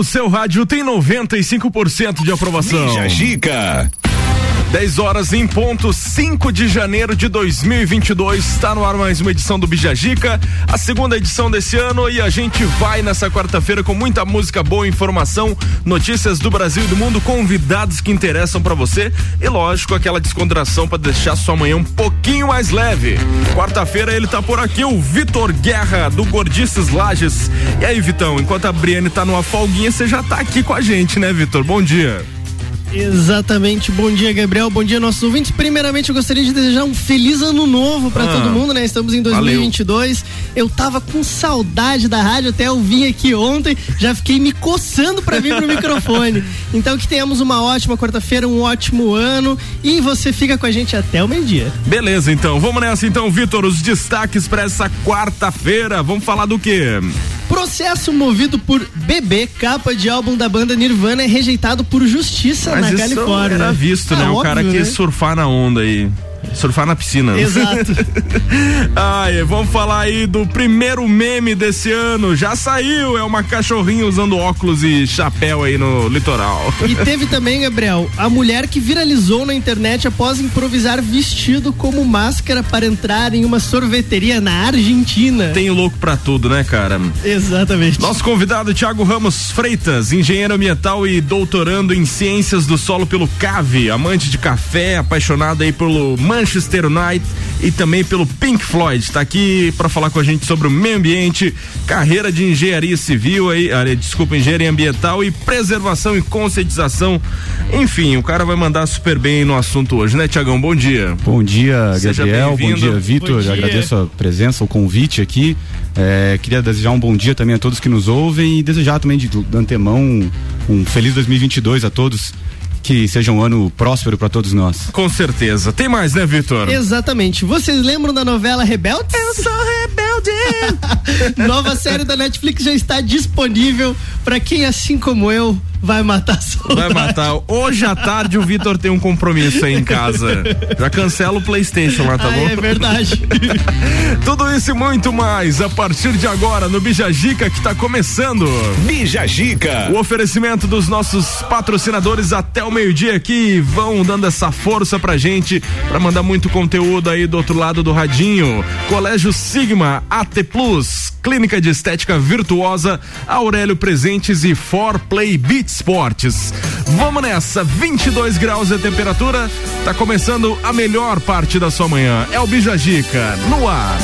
no seu rádio tem 95% de aprovação. Bija Gica. 10 horas em ponto, 5 de janeiro de 2022. Está no ar mais uma edição do Bijagica, a segunda edição desse ano. E a gente vai nessa quarta-feira com muita música boa, informação, notícias do Brasil e do mundo, convidados que interessam para você e, lógico, aquela descontração para deixar sua manhã um pouquinho mais leve. Quarta-feira ele tá por aqui, o Vitor Guerra, do Gordices Lages. E aí, Vitão, enquanto a Briane tá numa folguinha, você já tá aqui com a gente, né, Vitor? Bom dia. Exatamente. Bom dia, Gabriel. Bom dia, nossos ouvintes. Primeiramente, eu gostaria de desejar um feliz ano novo para ah, todo mundo, né? Estamos em 2022. Valeu. Eu tava com saudade da rádio, até eu vim aqui ontem, já fiquei me coçando para vir pro microfone. Então, que tenhamos uma ótima quarta-feira, um ótimo ano e você fica com a gente até o meio-dia. Beleza, então. Vamos nessa, então, Vitor. Os destaques para essa quarta-feira. Vamos falar do quê? Processo movido por bebê, capa de álbum da banda Nirvana, é rejeitado por justiça Mas na Califórnia. Era visto, né? Ah, o óbvio, cara que né? surfar na onda aí. Surfar na piscina. Exato. Ai, vamos falar aí do primeiro meme desse ano. Já saiu, é uma cachorrinha usando óculos e chapéu aí no litoral. E teve também, Gabriel, a mulher que viralizou na internet após improvisar vestido como máscara para entrar em uma sorveteria na Argentina. Tem louco pra tudo, né, cara? Exatamente. Nosso convidado, Thiago Ramos Freitas, engenheiro ambiental e doutorando em ciências do solo pelo CAVE, amante de café, apaixonado aí pelo Manchester United e também pelo Pink Floyd. Está aqui para falar com a gente sobre o meio ambiente, carreira de engenharia civil aí, ah, desculpa, engenharia ambiental e preservação e conscientização. Enfim, o cara vai mandar super bem no assunto hoje, né, Tiagão? Bom dia. Bom dia, Gabriel. Bom dia, Vitor. Agradeço a presença, o convite aqui. É, queria desejar um bom dia também a todos que nos ouvem e desejar também de, de antemão um, um feliz 2022 a todos que seja um ano próspero para todos nós. Com certeza. Tem mais, né, Vitor? Exatamente. Vocês lembram da novela Rebelde? Eu sou rebelde. Nova série da Netflix já está disponível para quem, assim como eu, vai matar a saudade. Vai matar. Hoje à tarde o Vitor tem um compromisso aí em casa. Já cancela o PlayStation lá, tá ah, bom? É verdade. Tudo isso e muito mais a partir de agora no Bijagica que está começando. Bijagica. O oferecimento dos nossos patrocinadores até o meio-dia aqui vão dando essa força pra gente para mandar muito conteúdo aí do outro lado do radinho. Colégio Sigma, AT Plus, Clínica de Estética Virtuosa, Aurélio Presentes e For Play Beat Esportes. Vamos nessa, 22 graus a temperatura, tá começando a melhor parte da sua manhã. É o Bijagica, no ar.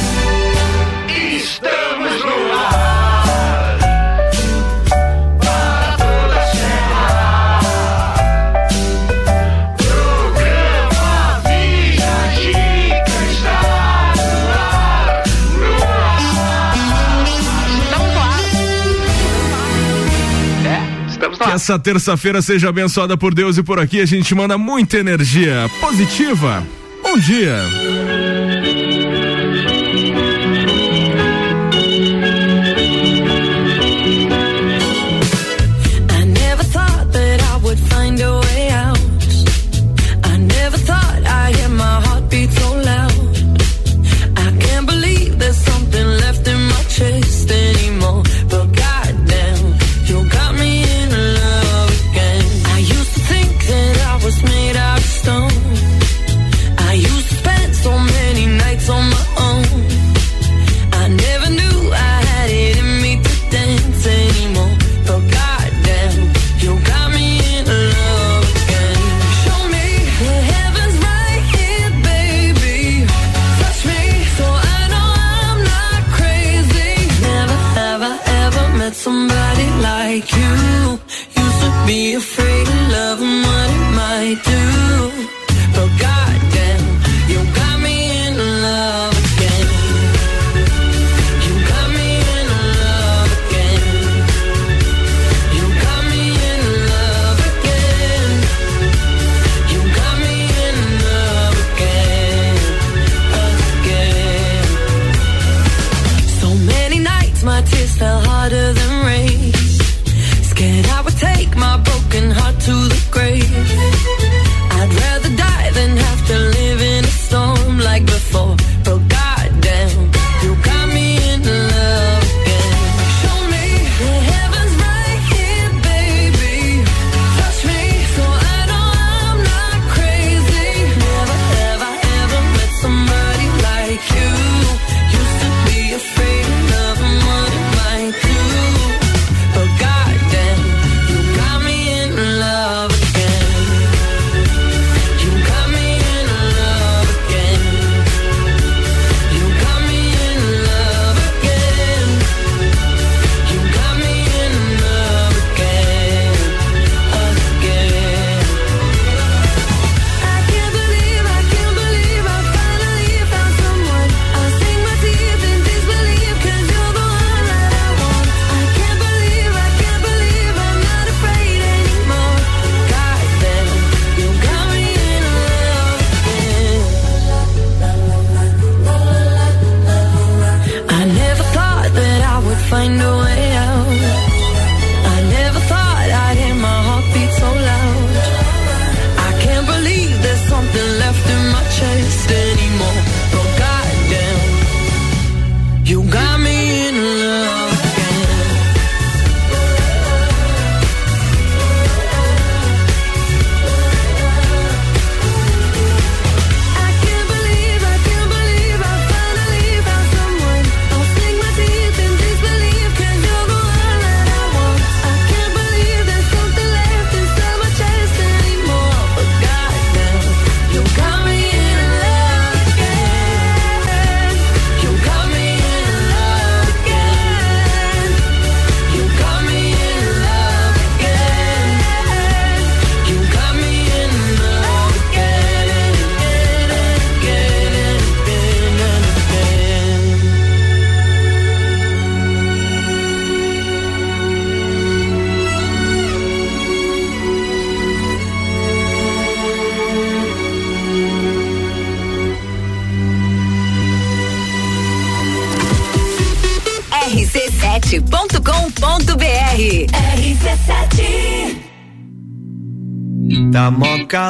Essa terça-feira seja abençoada por Deus e por aqui a gente manda muita energia positiva. Bom dia.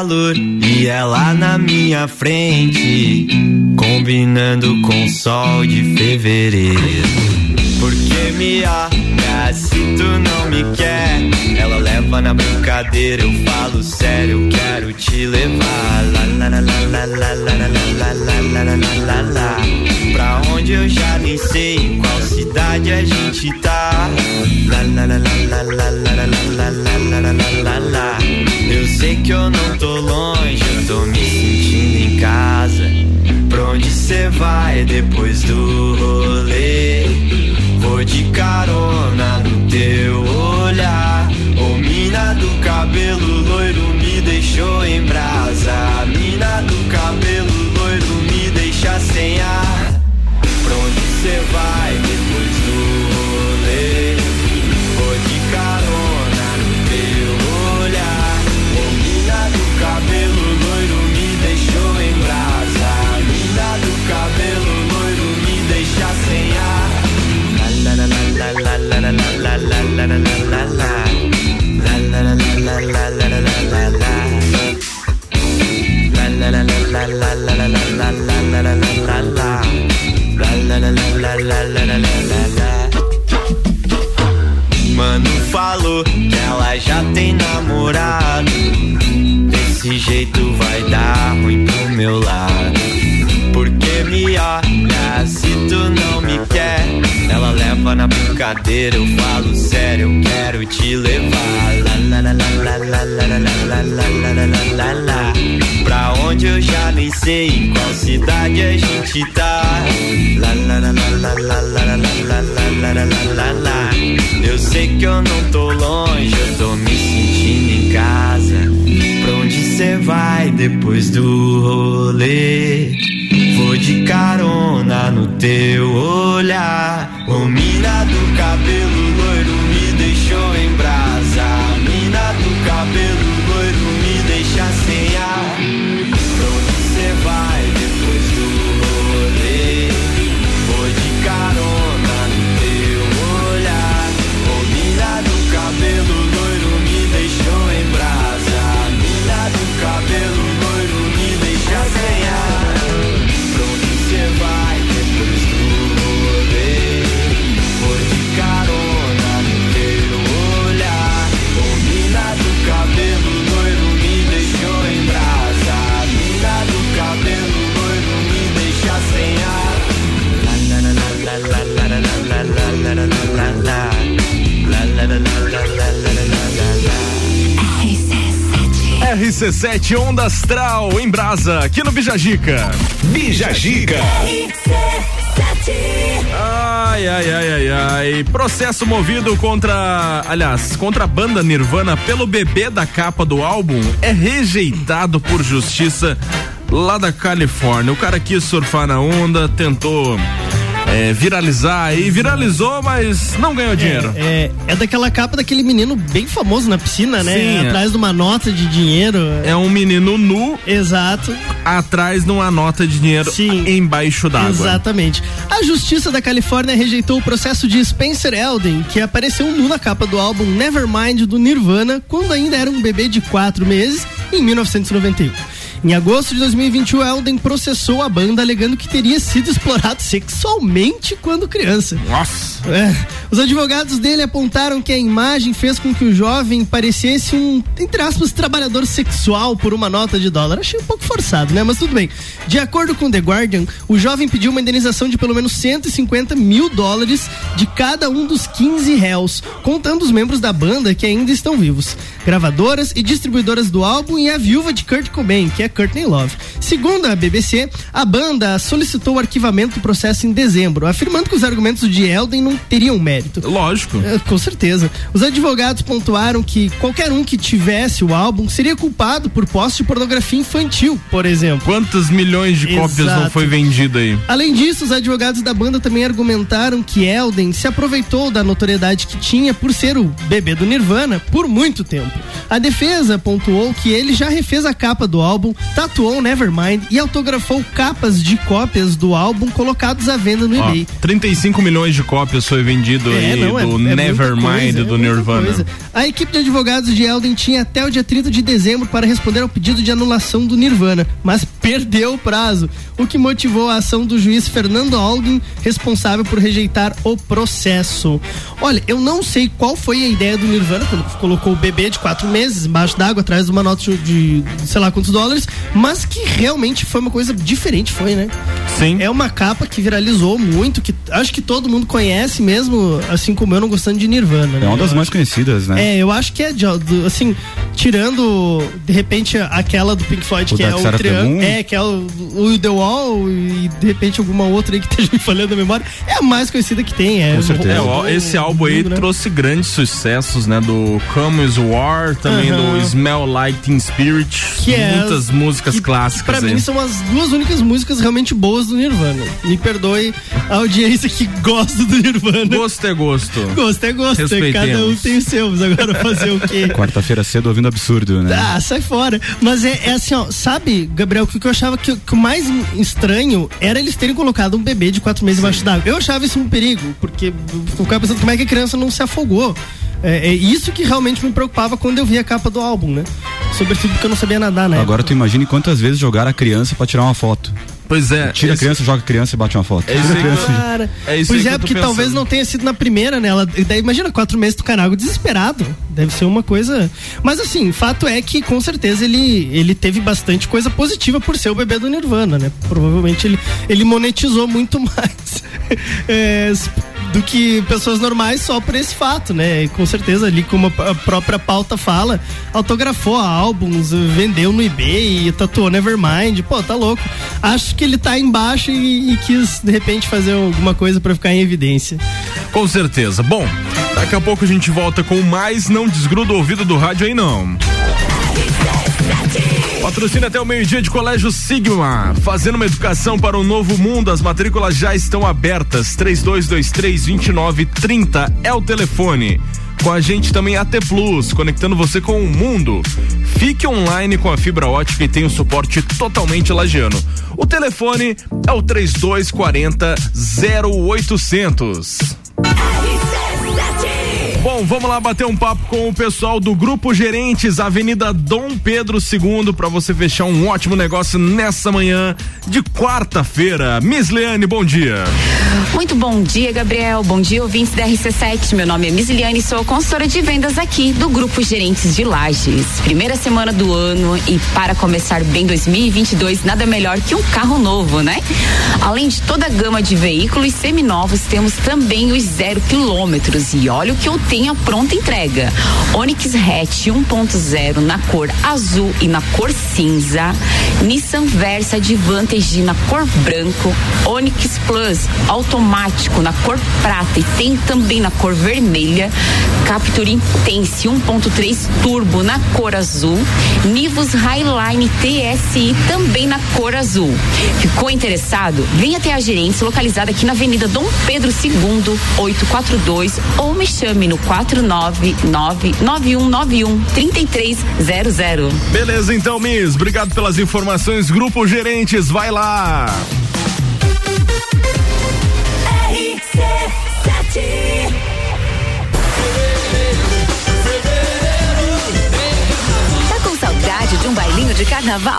Calor e ela na minha frente, combinando com o sol de fevereiro. Porque me olha se tu não me quer, ela leva na brincadeira, eu falo sério, eu quero te levar. Lá, lá, lá, lá, lá, lá, lá, lá, lá, lá, lá, lá, lá, Pra onde eu já nem sei, em qual cidade a gente tá. Lá, lá, lá, lá, lá, lá, lá, lá, lá, lá, lá, lá, lá. Eu sei que eu não tô longe, eu tô me sentindo em casa. Pra onde cê vai depois do rolê? Vou de carona no teu olhar. Ô mina do cabelo loiro me deixou em brasa. La la la la la la. Mano falou que ela já tem namorado. Desse jeito vai dar ruim pro meu lado. Porque me olha se tu não me quer. Leva na brincadeira, eu falo sério, eu quero te levar. Pra onde eu já nem sei, em qual cidade a gente tá. Eu sei que eu não tô longe, eu tô me sentindo em casa. Pra onde cê vai depois do rolê? Vou de carona no teu olhar. Ô mina do cabelo loiro me deixou em brasa. Mina do cabelo loiro me deixa sem ar. RC7 Onda Astral em Brasa, aqui no Bijagica. Bijagica. Ai, ai, ai, ai, ai. Processo movido contra, aliás, contra a banda Nirvana pelo bebê da capa do álbum é rejeitado por justiça lá da Califórnia. O cara quis surfar na onda, tentou é, viralizar e viralizou, mas não ganhou dinheiro. É, é, é, daquela capa daquele menino bem famoso na piscina, né? Sim, é. atrás de uma nota de dinheiro. É um menino nu. Exato. Atrás de uma nota de dinheiro Sim. embaixo d'água. Exatamente. A Justiça da Califórnia rejeitou o processo de Spencer Elden, que apareceu nu na capa do álbum Nevermind do Nirvana, quando ainda era um bebê de quatro meses, em 1991. Em agosto de 2021, Elden processou a banda alegando que teria sido explorado sexualmente quando criança. Nossa! É. Os advogados dele apontaram que a imagem fez com que o jovem parecesse um, entre aspas, trabalhador sexual por uma nota de dólar. Achei um pouco forçado, né? Mas tudo bem. De acordo com The Guardian, o jovem pediu uma indenização de pelo menos 150 mil dólares de cada um dos 15 réus, contando os membros da banda que ainda estão vivos, gravadoras e distribuidoras do álbum e a viúva de Kurt Cobain, que é Courtney Love. Segundo a BBC, a banda solicitou o arquivamento do processo em dezembro, afirmando que os argumentos de Elden não teriam mérito. Lógico. É, com certeza. Os advogados pontuaram que qualquer um que tivesse o álbum seria culpado por posse de pornografia infantil, por exemplo. Quantas milhões de cópias Exato. não foi vendido aí? Além disso, os advogados da banda também argumentaram que Elden se aproveitou da notoriedade que tinha por ser o bebê do Nirvana por muito tempo. A defesa pontuou que ele já refez a capa do álbum, tatuou Nevermind e autografou capas de cópias do álbum colocados à venda no Ó, eBay. 35 milhões de cópias foi vendido do, é, não, do é, é Nevermind do é Nirvana. A equipe de advogados de Elden tinha até o dia 30 de dezembro para responder ao pedido de anulação do Nirvana, mas perdeu o prazo, o que motivou a ação do juiz Fernando Algin, responsável por rejeitar o processo. Olha, eu não sei qual foi a ideia do Nirvana quando colocou o bebê de quatro meses embaixo d'água atrás de uma nota de, de sei lá quantos dólares, mas que realmente foi uma coisa diferente, foi, né? Sim. É uma capa que viralizou muito, que acho que todo mundo conhece mesmo, assim como eu não gostando de Nirvana. Né? É uma das mais conhecidas, né? É, eu acho que é, de, assim, tirando de repente aquela do Pink Floyd, o que é o triângulo, é, que é o, o The Wall e de repente alguma outra aí que esteja me falhando a memória, é a mais conhecida que tem. É, Com certeza. É, esse álbum aí mundo, né? trouxe grandes sucessos, né? Do Come Is War, também uh -huh. do Smell Like Teen Spirit, que é muitas é, músicas que, clássicas. Que pra aí. mim são as duas únicas músicas realmente boas do Nirvana. Me perdoe a audiência que gosta do Nirvana. Gosto é gosto. Gosto é gosto. Cada um tem os seus. Agora fazer o quê? Quarta-feira cedo ouvindo absurdo, né? Ah, sai fora. Mas é, é assim, ó, sabe, Gabriel, que eu achava que, que, o mais estranho era eles terem colocado um bebê de quatro meses embaixo d'água. Eu achava isso um perigo, porque eu ficava pensando como é que a criança não se afogou. É, é, isso que realmente me preocupava quando eu vi a capa do álbum, né? Sobretudo porque eu não sabia nadar, né? Agora tu imagine quantas vezes jogar a criança para tirar uma foto. Pois é. Tira esse... a criança, joga a criança e bate uma foto. É isso Cara, é isso pois é, porque talvez não tenha sido na primeira, né? Ela, daí, imagina, quatro meses do canal desesperado. Deve ser uma coisa. Mas assim, fato é que com certeza ele, ele teve bastante coisa positiva por ser o bebê do Nirvana, né? Provavelmente ele, ele monetizou muito mais. é, do que pessoas normais só por esse fato, né? E com certeza ali, como a própria pauta fala, autografou álbuns, vendeu no eBay, tatuou Nevermind, pô, tá louco. Acho que ele tá embaixo e, e quis de repente fazer alguma coisa para ficar em evidência. Com certeza. Bom, daqui a pouco a gente volta com mais, não desgruda o ouvido do rádio aí não. Patrocina até o meio-dia de Colégio Sigma. Fazendo uma educação para um novo mundo. As matrículas já estão abertas. 3223-2930 é o telefone. Com a gente também AT Plus, conectando você com o mundo. Fique online com a fibra ótica e tem o suporte totalmente lagiano. O telefone é o 3240 0800. Bom, vamos lá bater um papo com o pessoal do Grupo Gerentes, Avenida Dom Pedro II, para você fechar um ótimo negócio nessa manhã de quarta-feira. Miss Leane, bom dia. Muito bom dia, Gabriel. Bom dia, ouvintes da RC7. Meu nome é Miss Liane e sou consultora de vendas aqui do Grupo Gerentes de Lages. Primeira semana do ano e para começar bem 2022, nada melhor que um carro novo, né? Além de toda a gama de veículos seminovos, temos também os zero quilômetros. E olha o que eu tenho tem a pronta entrega. Onix Hatch 1.0 na cor azul e na cor cinza. Nissan Versa Advantage na cor branco. Onix Plus automático na cor prata e tem também na cor vermelha. Capture Intense 1.3 Turbo na cor azul. Nivus Highline TSI também na cor azul. Ficou interessado? Venha até a gerência localizada aqui na Avenida Dom Pedro II, 842 ou me chame no 499-9191-3300. Beleza, então, Miss. Obrigado pelas informações. Grupo Gerentes, vai lá. Tá com saudade de um bailinho de carnaval?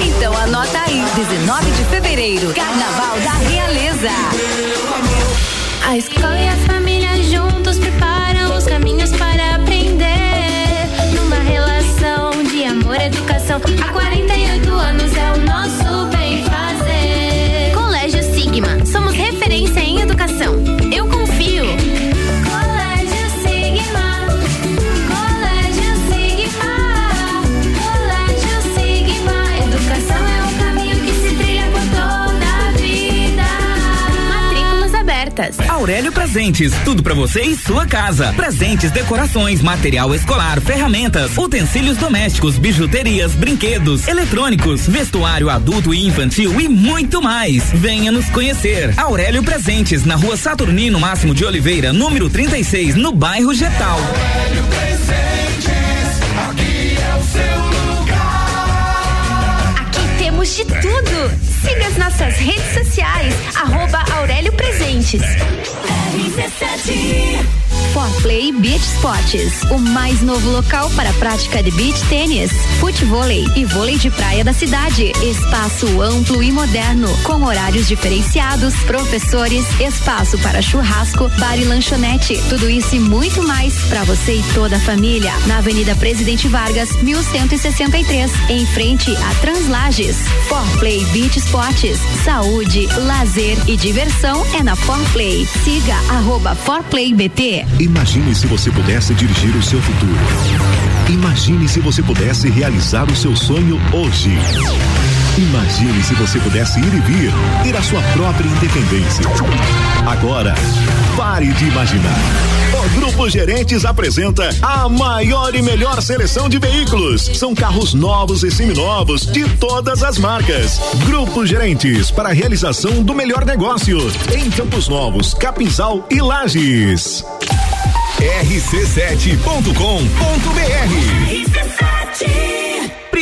Então anota aí, 19 de fevereiro, Carnaval da Realeza. A escola e a família Há 48 anos Aurélio Presentes, tudo para você e sua casa. Presentes, decorações, material escolar, ferramentas, utensílios domésticos, bijuterias, brinquedos, eletrônicos, vestuário adulto e infantil e muito mais. Venha nos conhecer. Aurélio Presentes, na rua Saturnino Máximo de Oliveira, número 36, no bairro Getal. Aurélio Presentes, aqui é o seu lugar. Aqui temos Temos de tudo. Siga as nossas redes sociais, arroba Aurélio Presentes. RC7 Forplay Beach Sports, o mais novo local para a prática de beach tênis, futevôlei e vôlei de praia da cidade. Espaço amplo e moderno, com horários diferenciados, professores, espaço para churrasco, bar e lanchonete. Tudo isso e muito mais para você e toda a família. Na Avenida Presidente Vargas, 1163, em frente a Translages. Forplay Beach Sports, saúde, lazer e diversão é na Forplay. Siga arroba ForplayBT. Imagine se você pudesse dirigir o seu futuro. Imagine se você pudesse realizar o seu sonho hoje. Imagine se você pudesse ir e vir, ter a sua própria independência. Agora, pare de imaginar. O Grupo Gerentes apresenta a maior e melhor seleção de veículos. São carros novos e seminovos de todas as marcas. Grupo Gerentes para a realização do melhor negócio em Campos Novos, Capinzal e Lages rc7.com.br. RC7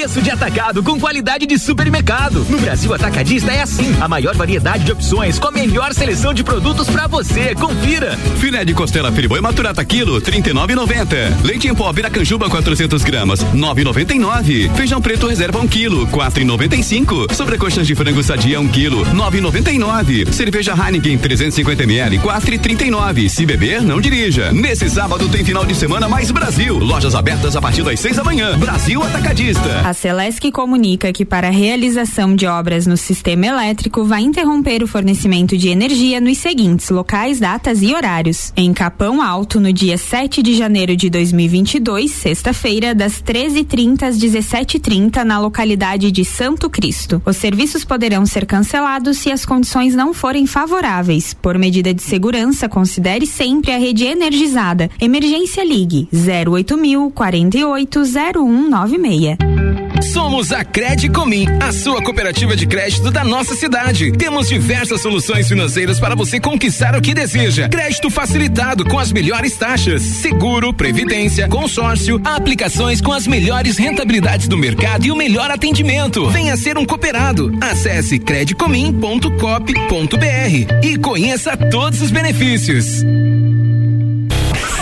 Preço de atacado com qualidade de supermercado. No Brasil Atacadista é assim. A maior variedade de opções com a melhor seleção de produtos para você. Confira. Filé de costela firiboi maturata quilo, 39,90. Leite em pó Viracanjuba 400 gramas, 9,99. Feijão preto reserva 1 um quilo, 4,95. Sobrecoxas de frango sadia 1 um quilo, 9,99. Cerveja Heineken 350 ml, 4,39. Se beber, não dirija. Nesse sábado tem final de semana mais Brasil. Lojas abertas a partir das 6 da manhã. Brasil Atacadista. A Celesc comunica que para a realização de obras no sistema elétrico vai interromper o fornecimento de energia nos seguintes locais, datas e horários. Em Capão Alto, no dia 7 de janeiro de 2022, sexta-feira, das 13h30 às 17h30, na localidade de Santo Cristo. Os serviços poderão ser cancelados se as condições não forem favoráveis. Por medida de segurança, considere sempre a rede energizada. Emergência Ligue 08000 48 0196. Somos a Credicomim, a sua cooperativa de crédito da nossa cidade. Temos diversas soluções financeiras para você conquistar o que deseja. Crédito facilitado com as melhores taxas, seguro, previdência, consórcio, aplicações com as melhores rentabilidades do mercado e o melhor atendimento. Venha ser um cooperado. Acesse credicomim.cop.br e conheça todos os benefícios.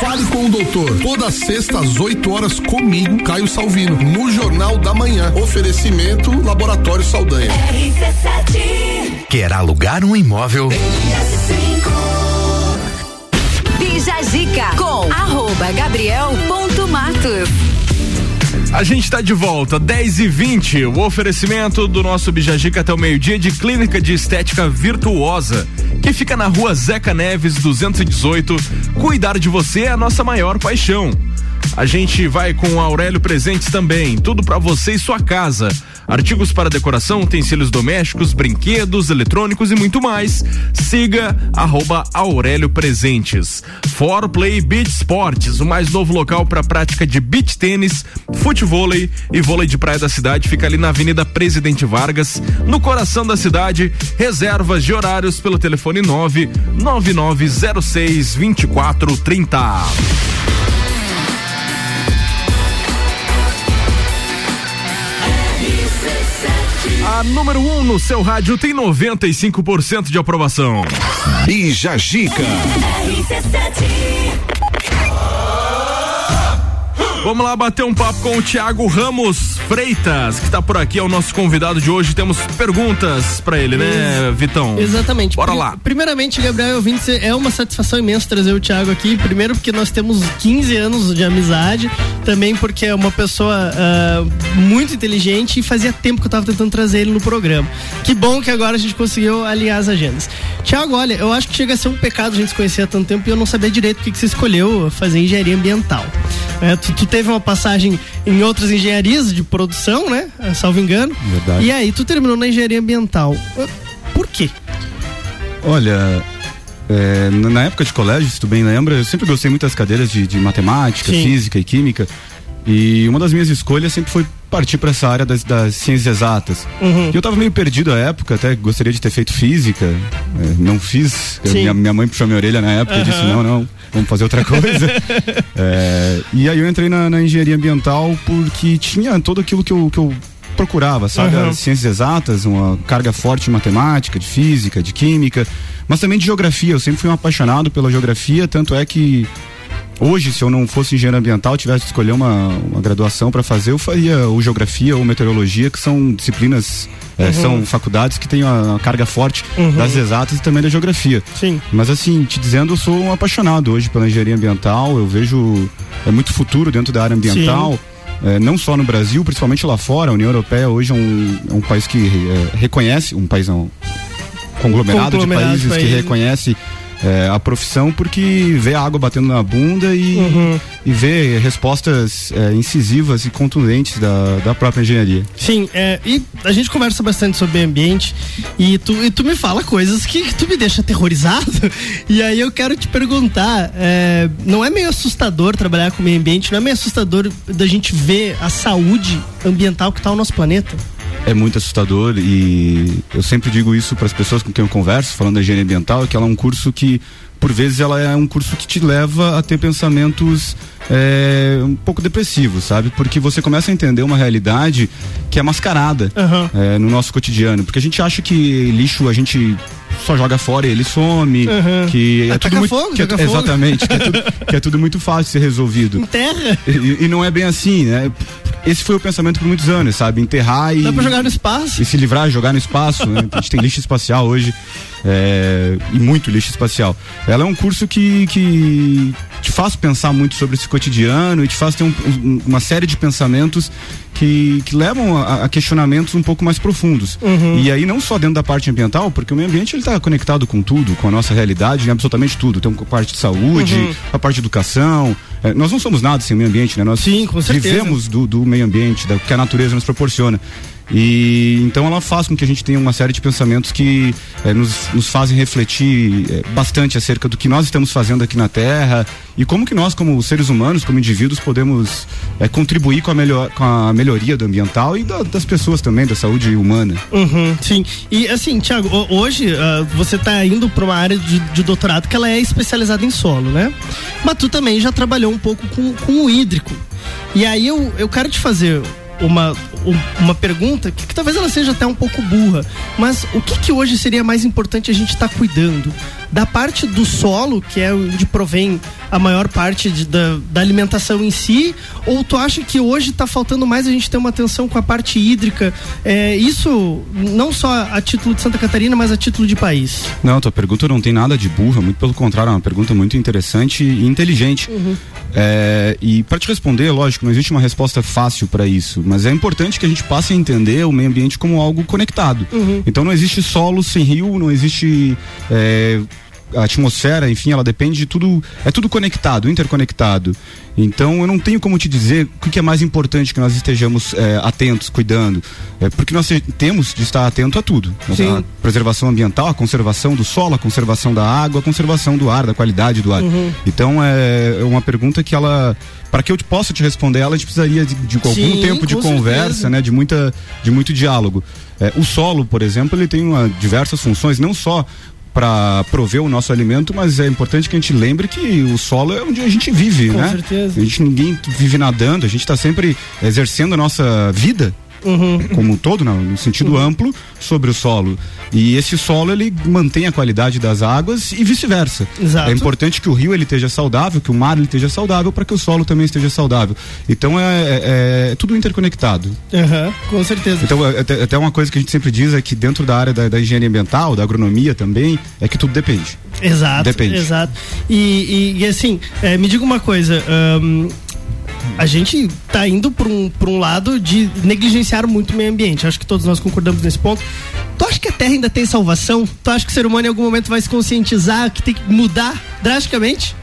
Fale com o doutor. Toda sexta às 8 horas comigo, Caio Salvino, no Jornal da Manhã. Oferecimento Laboratório Saldanha. RC7. Quer alugar um imóvel? Bija Zica com arroba Gabriel ponto Matos. A gente está de volta, 10 e 20 O oferecimento do nosso Bijajica até o meio-dia de Clínica de Estética Virtuosa, que fica na rua Zeca Neves 218. Cuidar de você é a nossa maior paixão. A gente vai com o Aurélio Presentes também, tudo para você e sua casa. Artigos para decoração, utensílios domésticos, brinquedos, eletrônicos e muito mais. Siga arroba Aurélio Presentes. For Play Beach Sports, o mais novo local para prática de beach tênis, futevôlei e vôlei de praia da cidade. Fica ali na Avenida Presidente Vargas, no coração da cidade. Reservas de horários pelo telefone 99906 2430. A número 1 um no seu rádio tem 95% de aprovação. Bija Gica. Vamos lá bater um papo com o Thiago Ramos Freitas, que está por aqui, é o nosso convidado de hoje. Temos perguntas para ele, né, Vitão? Exatamente. Bora lá. Primeiramente, Gabriel ouvinte, é uma satisfação imensa trazer o Thiago aqui. Primeiro porque nós temos 15 anos de amizade, também porque é uma pessoa uh, muito inteligente e fazia tempo que eu estava tentando trazer ele no programa. Que bom que agora a gente conseguiu alinhar as agendas. Thiago, olha, eu acho que chega a ser um pecado a gente se conhecer há tanto tempo e eu não saber direito o que, que você escolheu fazer engenharia ambiental. É, tu, tu teve uma passagem em outras engenharias de produção, né? Salvo engano. Verdade. E aí tu terminou na engenharia ambiental. Por quê? Olha, é, na época de colégio, se tu bem lembra, eu sempre gostei muito das cadeiras de, de matemática, Sim. física e química. E uma das minhas escolhas sempre foi partir para essa área das, das ciências exatas. Uhum. E eu estava meio perdido à época, até gostaria de ter feito física, é, não fiz. Eu, minha, minha, mãe puxou minha orelha na época uhum. e disse: não, não, vamos fazer outra coisa. é, e aí eu entrei na, na, engenharia ambiental porque tinha todo aquilo que eu, que eu procurava, sabe? Uhum. As ciências exatas, uma carga forte de matemática, de física, de química, mas também de geografia. Eu sempre fui um apaixonado pela geografia, tanto é que Hoje, se eu não fosse engenheiro ambiental, tivesse que escolher uma, uma graduação para fazer, eu faria ou geografia ou meteorologia, que são disciplinas, é, uhum. são faculdades que têm a carga forte uhum. das exatas e também da geografia. Sim. Mas assim, te dizendo, eu sou um apaixonado hoje pela engenharia ambiental, eu vejo é muito futuro dentro da área ambiental. É, não só no Brasil, principalmente lá fora. A União Europeia hoje é um, é um país que é, reconhece, um país não, conglomerado, conglomerado de países, países que reconhece é, a profissão porque vê a água batendo na bunda e, uhum. e vê respostas é, incisivas e contundentes da, da própria engenharia. Sim, é, e a gente conversa bastante sobre meio ambiente e tu, e tu me fala coisas que, que tu me deixa aterrorizado. E aí eu quero te perguntar: é, não é meio assustador trabalhar com meio ambiente? Não é meio assustador da gente ver a saúde ambiental que está no nosso planeta? É muito assustador e eu sempre digo isso para as pessoas com quem eu converso, falando da higiene ambiental, que ela é um curso que, por vezes, ela é um curso que te leva a ter pensamentos é, um pouco depressivos, sabe? Porque você começa a entender uma realidade que é mascarada uhum. é, no nosso cotidiano. Porque a gente acha que lixo a gente só joga fora e ele some, uhum. que é tudo muito fogo, que é, exatamente, que é, tudo, que é, tudo, muito fácil de ser resolvido. Enterra. E, e não é bem assim, né? esse foi o pensamento por muitos anos, sabe? Enterrar e. Dá pra jogar no espaço. E se livrar, jogar no espaço. Né? A gente tem lixo espacial hoje. É, e muito lixo espacial. Ela é um curso que, que te faz pensar muito sobre esse cotidiano e te faz ter um, um, uma série de pensamentos que, que levam a, a, questionamentos um pouco mais profundos. Uhum. E aí não só dentro da parte ambiental, porque o meio ambiente ele está conectado com tudo, com a nossa realidade, em absolutamente tudo. Tem a parte de saúde, uhum. a parte de educação. É, nós não somos nada sem o meio ambiente, né? Nós Sim, vivemos do, do meio ambiente, da que a natureza nos proporciona. E então ela faz com que a gente tenha uma série de pensamentos que é, nos, nos fazem refletir é, bastante acerca do que nós estamos fazendo aqui na Terra e como que nós, como seres humanos, como indivíduos, podemos é, contribuir com a, melhor, com a melhoria do ambiental e da, das pessoas também, da saúde humana. Uhum, sim. E assim, Tiago, hoje uh, você está indo para uma área de, de, doutorado que ela é especializada em solo, né? Mas tu também já trabalhou um pouco com, com o hídrico. E aí eu, eu quero te fazer uma, uma pergunta que, que, talvez ela seja até um pouco burra, mas o que, que hoje seria mais importante a gente estar tá cuidando? Da parte do solo, que é onde provém a maior parte de, da, da, alimentação em si, ou tu acha que hoje está faltando mais a gente ter uma atenção com a parte hídrica? É, isso não só a título de Santa Catarina, mas a título de país? Não, tua pergunta não tem nada de burra, muito pelo contrário, é uma pergunta muito interessante e inteligente. Uhum. É, e para te responder, lógico, não existe uma resposta fácil para isso, mas é importante que a gente passe a entender o meio ambiente como algo conectado. Uhum. Então não existe solo sem rio, não existe. É, a atmosfera, enfim, ela depende de tudo, é tudo conectado, interconectado. Então eu não tenho como te dizer o que é mais importante que nós estejamos é, atentos, cuidando, é, porque nós temos de estar atento a tudo. A preservação ambiental, a conservação do solo, a conservação da água, a conservação do ar, da qualidade do ar. Uhum. Então é, é uma pergunta que ela para que eu possa te responder ela, a gente precisaria de, de algum Sim, tempo de conversa, certeza. né, de muita, de muito diálogo. É, o solo, por exemplo, ele tem uma, diversas funções, não só para prover o nosso alimento, mas é importante que a gente lembre que o solo é onde a gente vive, Com né? Certeza. A gente ninguém vive nadando, a gente está sempre exercendo a nossa vida Uhum. como um todo, não, no sentido uhum. amplo, sobre o solo. E esse solo ele mantém a qualidade das águas e vice-versa. É importante que o rio ele esteja saudável, que o mar ele esteja saudável para que o solo também esteja saudável. Então é, é, é tudo interconectado. Uhum, com certeza. Então é, até, até, uma coisa que a gente sempre diz é que dentro da área da, da engenharia ambiental, da agronomia também, é que tudo depende. Exato. Depende. Exato. E, e, e assim, é, me diga uma coisa. A gente tá indo para um, um lado de negligenciar muito o meio ambiente. Acho que todos nós concordamos nesse ponto. Tu acha que a Terra ainda tem salvação? Tu acha que o ser humano em algum momento vai se conscientizar que tem que mudar drasticamente?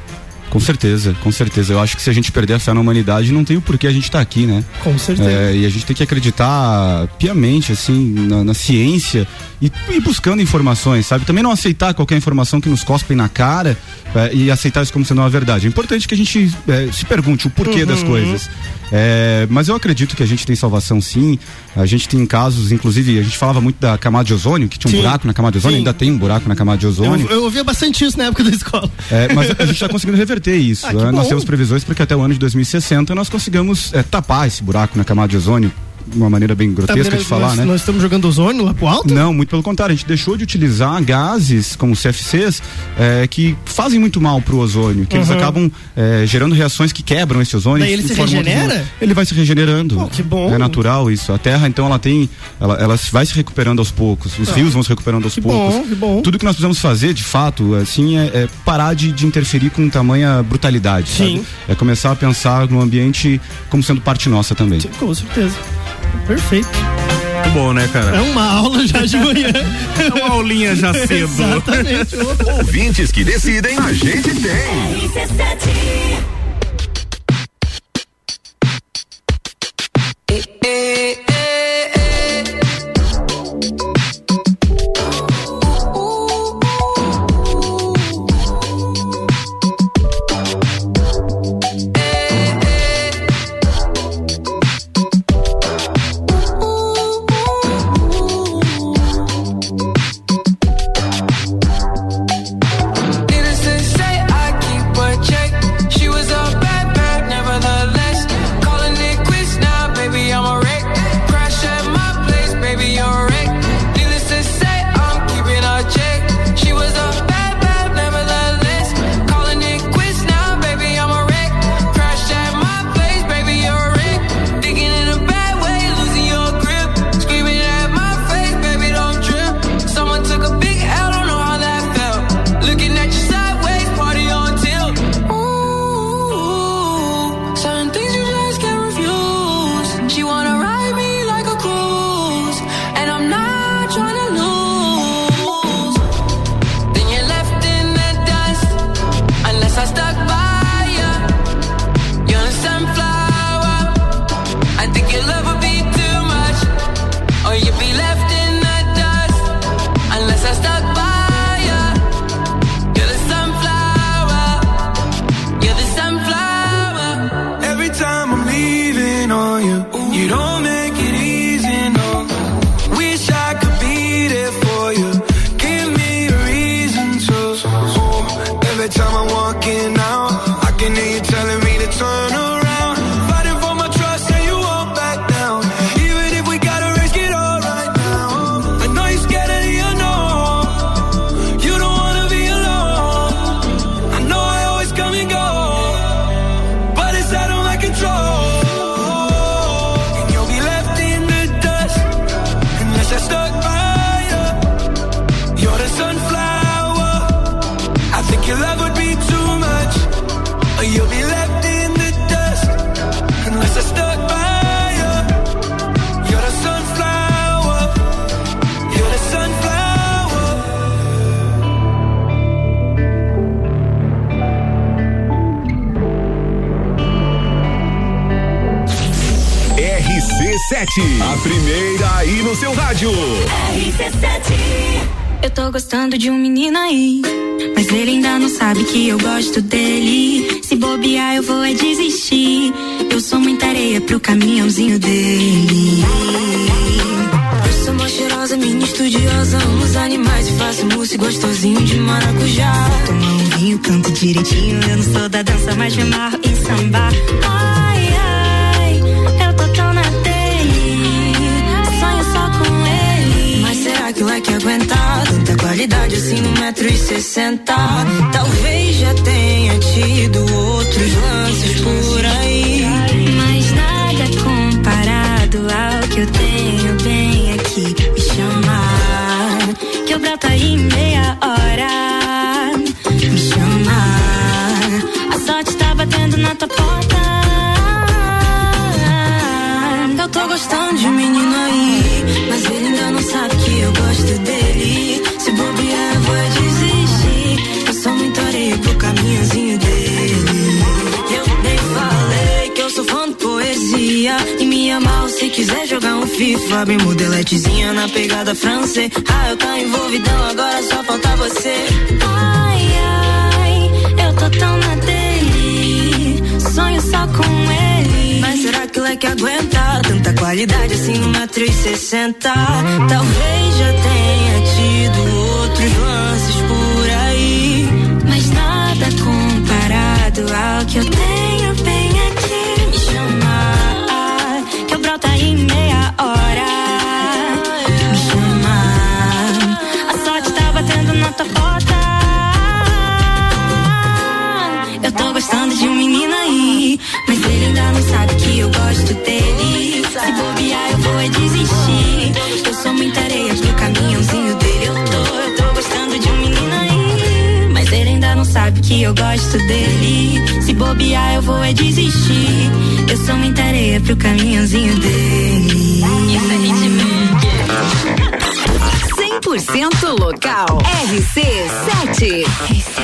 Com certeza, com certeza. Eu acho que se a gente perder a fé na humanidade, não tem o porquê a gente estar tá aqui, né? Com certeza. É, e a gente tem que acreditar piamente, assim, na, na ciência e, e, buscando informações, sabe? Também não aceitar qualquer informação que nos cospem na cara é, e aceitar isso como sendo uma verdade. É importante que a gente é, se pergunte o porquê uhum. das coisas. É, mas eu acredito que a gente tem salvação sim. A gente tem casos, inclusive, a gente falava muito da camada de ozônio, que tinha um sim. buraco na camada de ozônio, sim. ainda tem um buraco na camada de ozônio. Eu, eu ouvia bastante isso na época da escola. É, mas a gente está conseguindo reverter isso. Ah, né? nós temos previsões para que até o ano de 2060 nós consigamos é, tapar esse buraco na camada de ozônio uma maneira bem grotesca tá, de falar, nós, né? Nós estamos jogando ozônio lá pro alto? Não, muito pelo contrário, a gente deixou de utilizar gases como CFCs é, que fazem muito mal pro ozônio, que uhum. eles acabam é, gerando reações que quebram esse ozônio. Daí ele se regenera? Ele vai se regenerando. Oh, que bom. É natural isso. A Terra, então, ela tem, ela, ela vai se recuperando aos poucos, os ah. rios vão se recuperando aos que poucos. Bom, que bom. Tudo que nós precisamos fazer, de fato, assim, é, é parar de, de, interferir com tamanha brutalidade, Sim. Sabe? É começar a pensar no ambiente como sendo parte nossa também. Sim, com certeza. Perfeito. Muito bom, né, cara? É uma aula já de manhã. é uma aulinha já cedo. Exatamente. Ouvintes que decidem, a gente tem. A primeira aí no seu rádio. Eu tô gostando de um menino aí. Mas ele ainda não sabe que eu gosto dele. Se bobear, eu vou é desistir. Eu sou muita areia pro caminhãozinho dele. Eu sou mó cheirosa, minha estudiosa. Amo os animais e faço mousse gostosinho de maracujá. Tomar um vinho, canto direitinho. Eu não sou da dança, mas me amarro em sambar. Ai, será que aguentar? Tanta qualidade assim no metro e sessenta. Talvez já tenha tido outros lances por aí. Mas nada comparado ao que eu tenho bem aqui. Me chamar, que eu broto aí meia hora. Me chamar, a sorte tá batendo na tua porta. Eu tô gostando de um menino aí, mas ele ainda não sabe eu gosto dele. Se bobear, vou desistir. Eu sou muito areia pro caminhozinho dele. Eu nem falei que eu sou fã de poesia. E me amar se quiser jogar um FIFA. Bem modeletezinha na pegada francês. Ah, eu tá envolvidão, agora só falta você. Ai, ai, eu tô tão na dele. Sonho só com ele mas será que ela é que? Tanta qualidade assim numa 360. Talvez já tenha tido outros lances por aí. Mas nada comparado ao que eu tenho bem aqui. Me chama, que eu broto em meia hora. Me chama, a sorte tá batendo na tua porta. gostando de um menino aí. Mas ele ainda não sabe que eu gosto dele. Se bobear, eu vou é desistir. Eu sou muita areia pro caminhãozinho dele. Eu tô, eu tô gostando de um menino aí. Mas ele ainda não sabe que eu gosto dele. Se bobear, eu vou é desistir. Eu sou muita areia pro caminhãozinho dele. Isso é 100% local. RC7.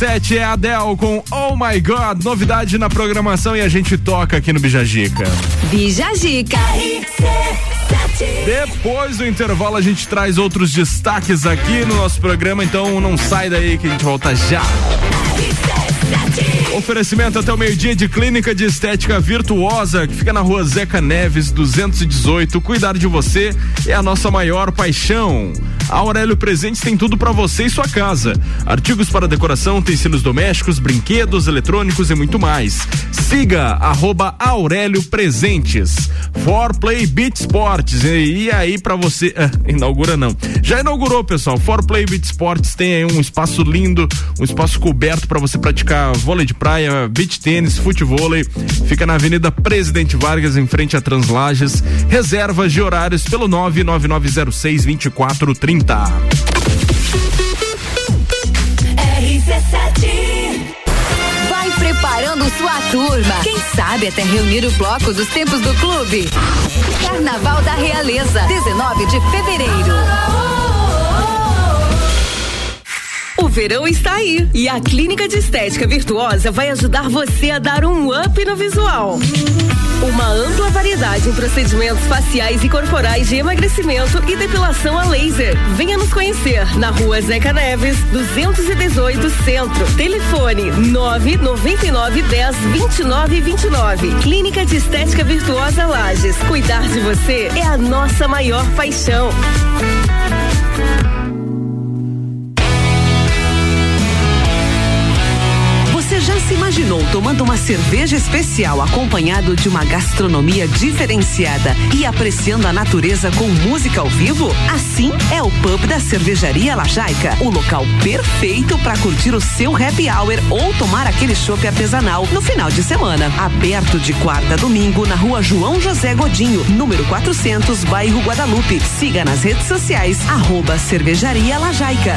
sete é Adele com Oh My God, novidade na programação e a gente toca aqui no Bijagica. Bijagica. Depois do intervalo a gente traz outros destaques aqui no nosso programa, então não sai daí que a gente volta já. Oferecimento até o meio-dia de Clínica de Estética Virtuosa, que fica na rua Zeca Neves 218. Cuidar de você é a nossa maior paixão. Aurélio Presentes tem tudo para você e sua casa. Artigos para decoração, utensílios domésticos, brinquedos, eletrônicos e muito mais. Siga arroba Aurélio Presentes. For Play Beat Sports. E, e aí para você, ah, inaugura não. Já inaugurou, pessoal. For Play Beat Sports tem aí um espaço lindo, um espaço coberto para você praticar vôlei de praia, beach tênis, futevôlei. Fica na Avenida Presidente Vargas, em frente a Translages. Reservas de horários pelo 99906 2430. Preparando sua turma. Quem sabe até reunir o bloco dos tempos do clube. Carnaval da Realeza, 19 de fevereiro. O verão está aí e a Clínica de Estética Virtuosa vai ajudar você a dar um up no visual. Uma ampla variedade em procedimentos faciais e corporais de emagrecimento e depilação a laser. Venha nos conhecer na rua Zeca Neves, 218 Centro. Telefone 999 10 29 29. Clínica de Estética Virtuosa Lages. Cuidar de você é a nossa maior paixão. Se imaginou tomando uma cerveja especial acompanhado de uma gastronomia diferenciada e apreciando a natureza com música ao vivo? Assim é o pub da Cervejaria Lajaica, o local perfeito para curtir o seu happy hour ou tomar aquele chopp artesanal no final de semana. Aberto de quarta a domingo na rua João José Godinho, número 400, bairro Guadalupe. Siga nas redes sociais, arroba Cervejaria Lajaica.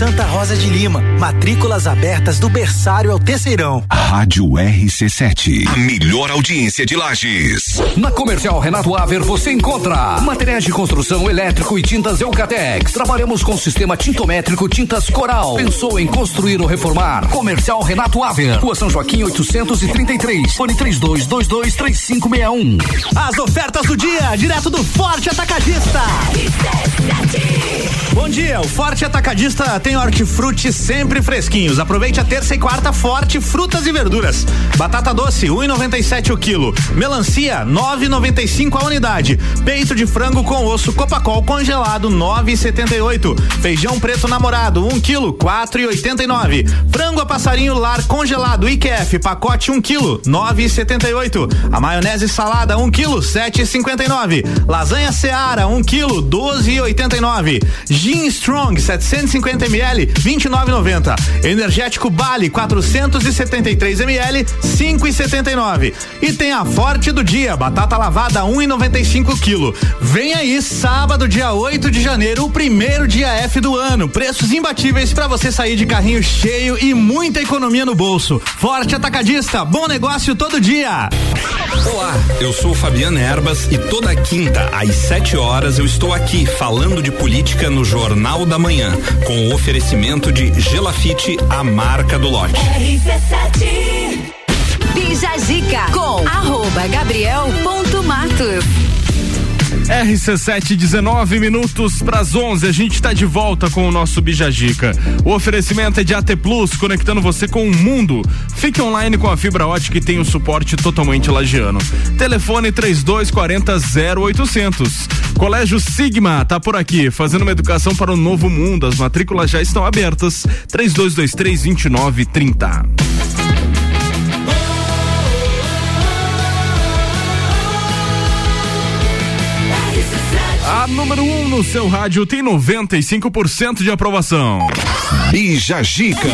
Santa Rosa de Lima, matrículas abertas do berçário ao terceirão. Rádio RC7, a melhor audiência de Lages. Na Comercial Renato Aver você encontra materiais de construção elétrico e tintas Eucatex. Trabalhamos com sistema tintométrico Tintas Coral. Pensou em construir ou reformar? Comercial Renato Aver, Rua São Joaquim 833, fone 32223561. As ofertas do dia, direto do Forte Atacadista. Bom dia, o Forte Atacadista tem hortifruti sempre fresquinhos. Aproveite a terça e quarta Forte Frutas e Verduras. Batata doce, 1,97 o quilo. Melancia, 9,95 a unidade. Peito de frango com osso Copacol congelado, 9,78. Feijão preto namorado, 1 quilo, 4,89. Frango a passarinho lar congelado IQF, pacote 1 quilo, 9,78. A maionese salada, 1 quilo, 7,59. Lasanha Seara, 1 quilo, 12,89. Gin Strong, 750 ml, 29,90. Energético Bali, 473 ml, 5,79. E tem a Forte do Dia, batata lavada 1,95 quilo. Vem aí, sábado, dia 8 de janeiro, o primeiro dia F do ano. Preços imbatíveis para você sair de carrinho cheio e muita economia no bolso. Forte Atacadista, bom negócio todo dia. Olá, eu sou Fabiana Erbas e toda quinta às 7 horas eu estou aqui falando de política no Jornal da Manhã, com o de Gelafite, a marca do lote. Bija Zica com arroba gabriel.matos. RC7, 19 minutos para as 11. A gente está de volta com o nosso Bijagica. O oferecimento é de AT Plus, conectando você com o mundo. Fique online com a fibra ótica e tem o suporte totalmente lagiano. Telefone 3240 0800. Colégio Sigma tá por aqui, fazendo uma educação para o novo mundo. As matrículas já estão abertas. 3223 2930. Número 1 um no seu rádio tem 95% de aprovação. Bija Gica.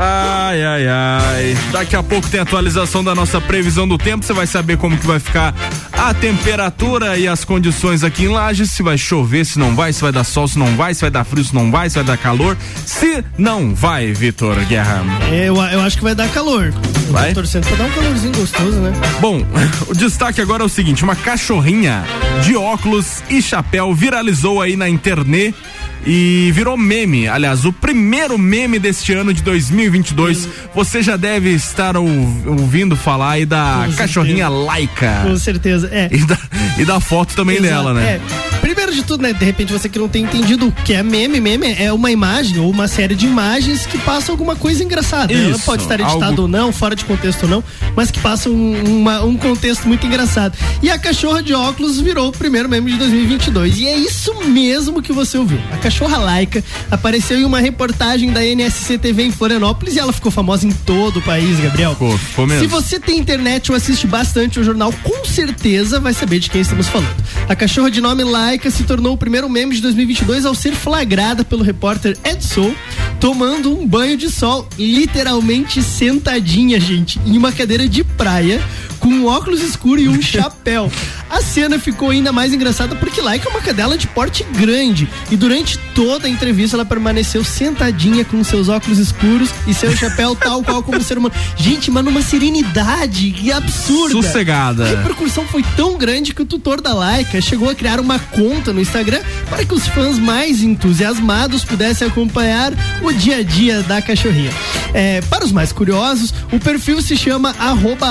Ai, ai, ai. Daqui a pouco tem atualização da nossa previsão do tempo. Você vai saber como que vai ficar a temperatura e as condições aqui em Lages. Se vai chover, se não vai, se vai dar sol, se não vai, se vai dar frio, se não vai, se vai dar calor. Se não vai, Vitor Guerra. Eu, eu acho que vai dar calor. Vai? Torcendo pra dar um calorzinho gostoso, né? Bom, o destaque agora é o seguinte: uma cachorrinha de óculos e chapéu viralizou aí na internet e virou meme. Aliás, o primeiro meme deste ano de 2022. Você já deve estar ouvindo falar aí da Com cachorrinha certeza. Laika. Com certeza, é. E da, e da foto também Exato, dela, né? é. Primeiro de tudo, né? De repente você que não tem entendido o que é meme, meme é uma imagem ou uma série de imagens que passam alguma coisa engraçada. Ela Isso, pode estar editada algo- ou não, fora de contexto ou não, mas que passam um, uma- um contexto muito engraçado. E a cachorra de óculos virou o primeiro meme de 2022. E é isso mesmo que você ouviu. A cachorra laica apareceu em uma reportagem da NSC TV em Florianópolis e ela ficou famosa em todo o país, Gabriel. Ficou, ficou mesmo. Se você tem internet ou assiste bastante o jornal, com certeza vai saber de quem estamos falando. A cachorra de nome Se tornou o primeiro meme de 2022 ao ser flagrada pelo repórter Ed tomando um banho de sol, literalmente sentadinha, gente, em uma cadeira de praia, com um óculos escuro e um chapéu. A cena ficou ainda mais engraçada porque Laika é uma cadela de porte grande e durante toda a entrevista ela permaneceu sentadinha com seus óculos escuros e seu chapéu tal qual como ser humano. Gente, mas numa serenidade e absurda. Sossegada. A repercussão foi tão grande que o tutor da Laika chegou a criar uma conta no Instagram para que os fãs mais entusiasmados pudessem acompanhar o dia a dia da cachorrinha. É, para os mais curiosos, o perfil se chama arroba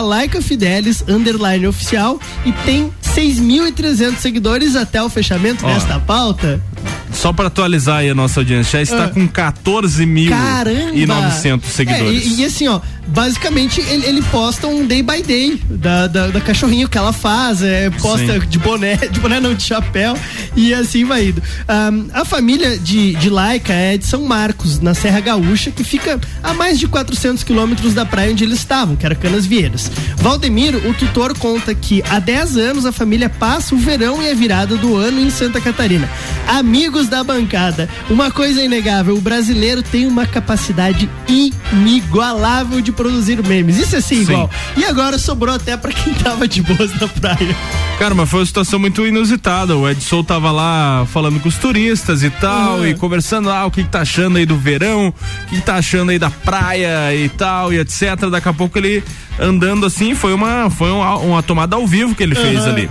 Underline oficial, e tem 6.300 seguidores até o fechamento Ó. desta pauta. Só pra atualizar aí a nossa audiência, já está Ah. com 14 mil Caramba! e 900 seguidores. É, e, e assim, ó, basicamente ele, ele posta um day by day da, da, da cachorrinha, o que ela faz, é, posta Sim. de boné, de boné não, de chapéu, e assim vai indo. Ahn, a família de, de Laika é de São Marcos, na Serra Gaúcha, que fica a mais de 400 quilômetros da praia onde eles estavam, que era Canas Vieiras. Valdemiro, o tutor, conta que há 10 anos a família passa o verão e a virada do ano em Santa Catarina. Amigos da bancada, uma coisa inegável, o brasileiro tem uma capacidade inigualável de produzir memes. Isso é sim, igual. E agora sobrou até pra quem tava de boas na praia. Cara, mas foi uma situação muito inusitada. O Edson tava lá falando com os turistas e tal, Uhum. e conversando, ah, o que, que tá achando aí do verão, o que, que tá achando aí da praia e tal, e etc. Daqui a pouco ele andando assim, foi uma, foi uma, uma tomada ao vivo que ele fez Uhum. ali.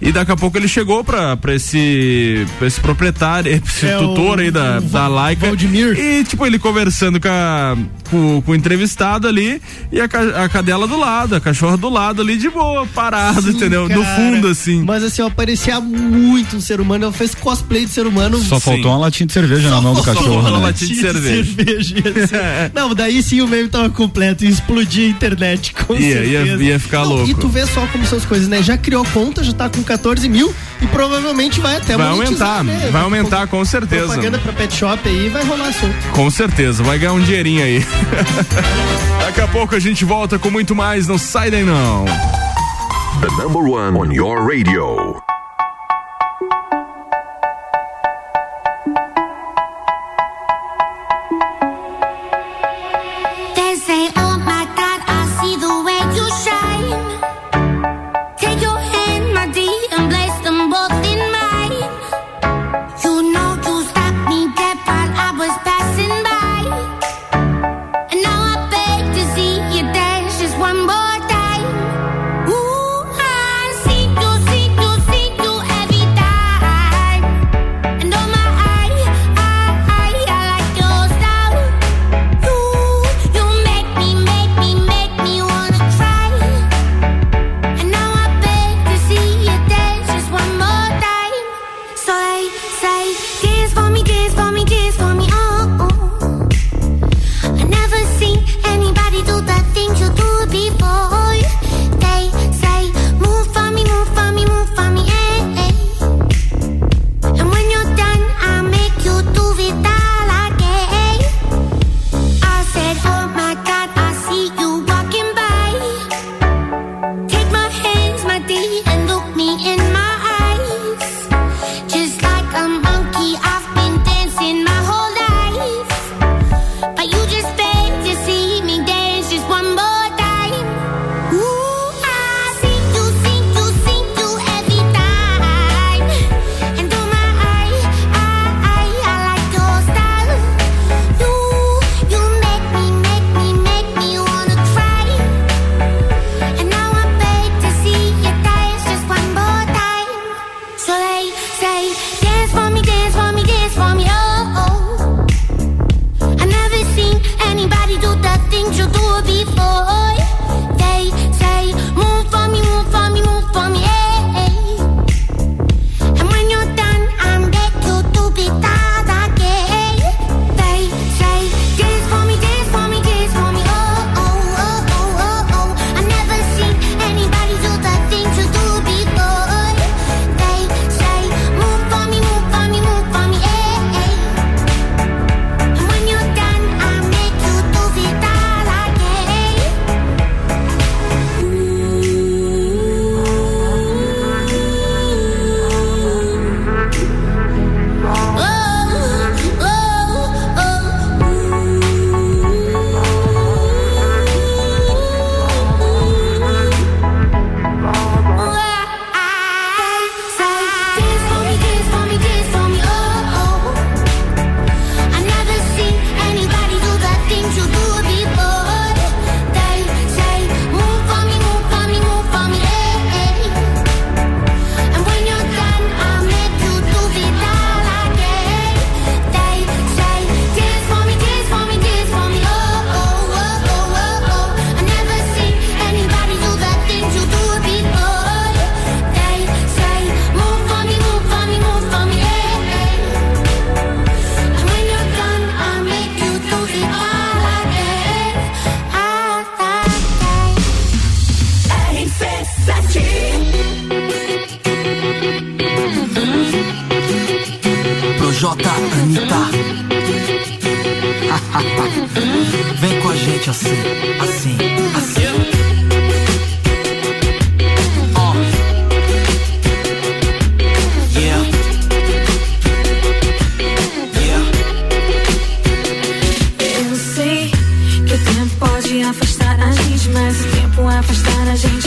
E daqui a pouco ele chegou pra, pra esse, pra esse proprietário, esse É, tutor o- aí da, o da Laika. E, tipo, ele conversando com, a- com, com o entrevistado ali e a, a cadela do lado, a cachorra do lado ali de boa, parado, Sim, entendeu? No cara. fundo, assim. Mas assim, ó, parecia muito um ser humano. Ela fez cosplay de ser humano. Só faltou uma latinha de cerveja na mão do cachorro. Uma né? latinha de cerveja. assim. Não, daí sim o meme tava completo. Ia explodir a internet, com Ia, ia- certeza. ia ficar Não, louco. E tu vê só como são as coisas, né? Já criou conta, já tá com 14 mil e provavelmente vai até Vai aumentar, né? vai aumentar com certeza. Propaganda pra pet shop aí vai rolar assunto. Com certeza, vai ganhar um dinheirinho aí. Daqui a pouco a gente volta com muito mais, não sai daí não. The number one on your radio.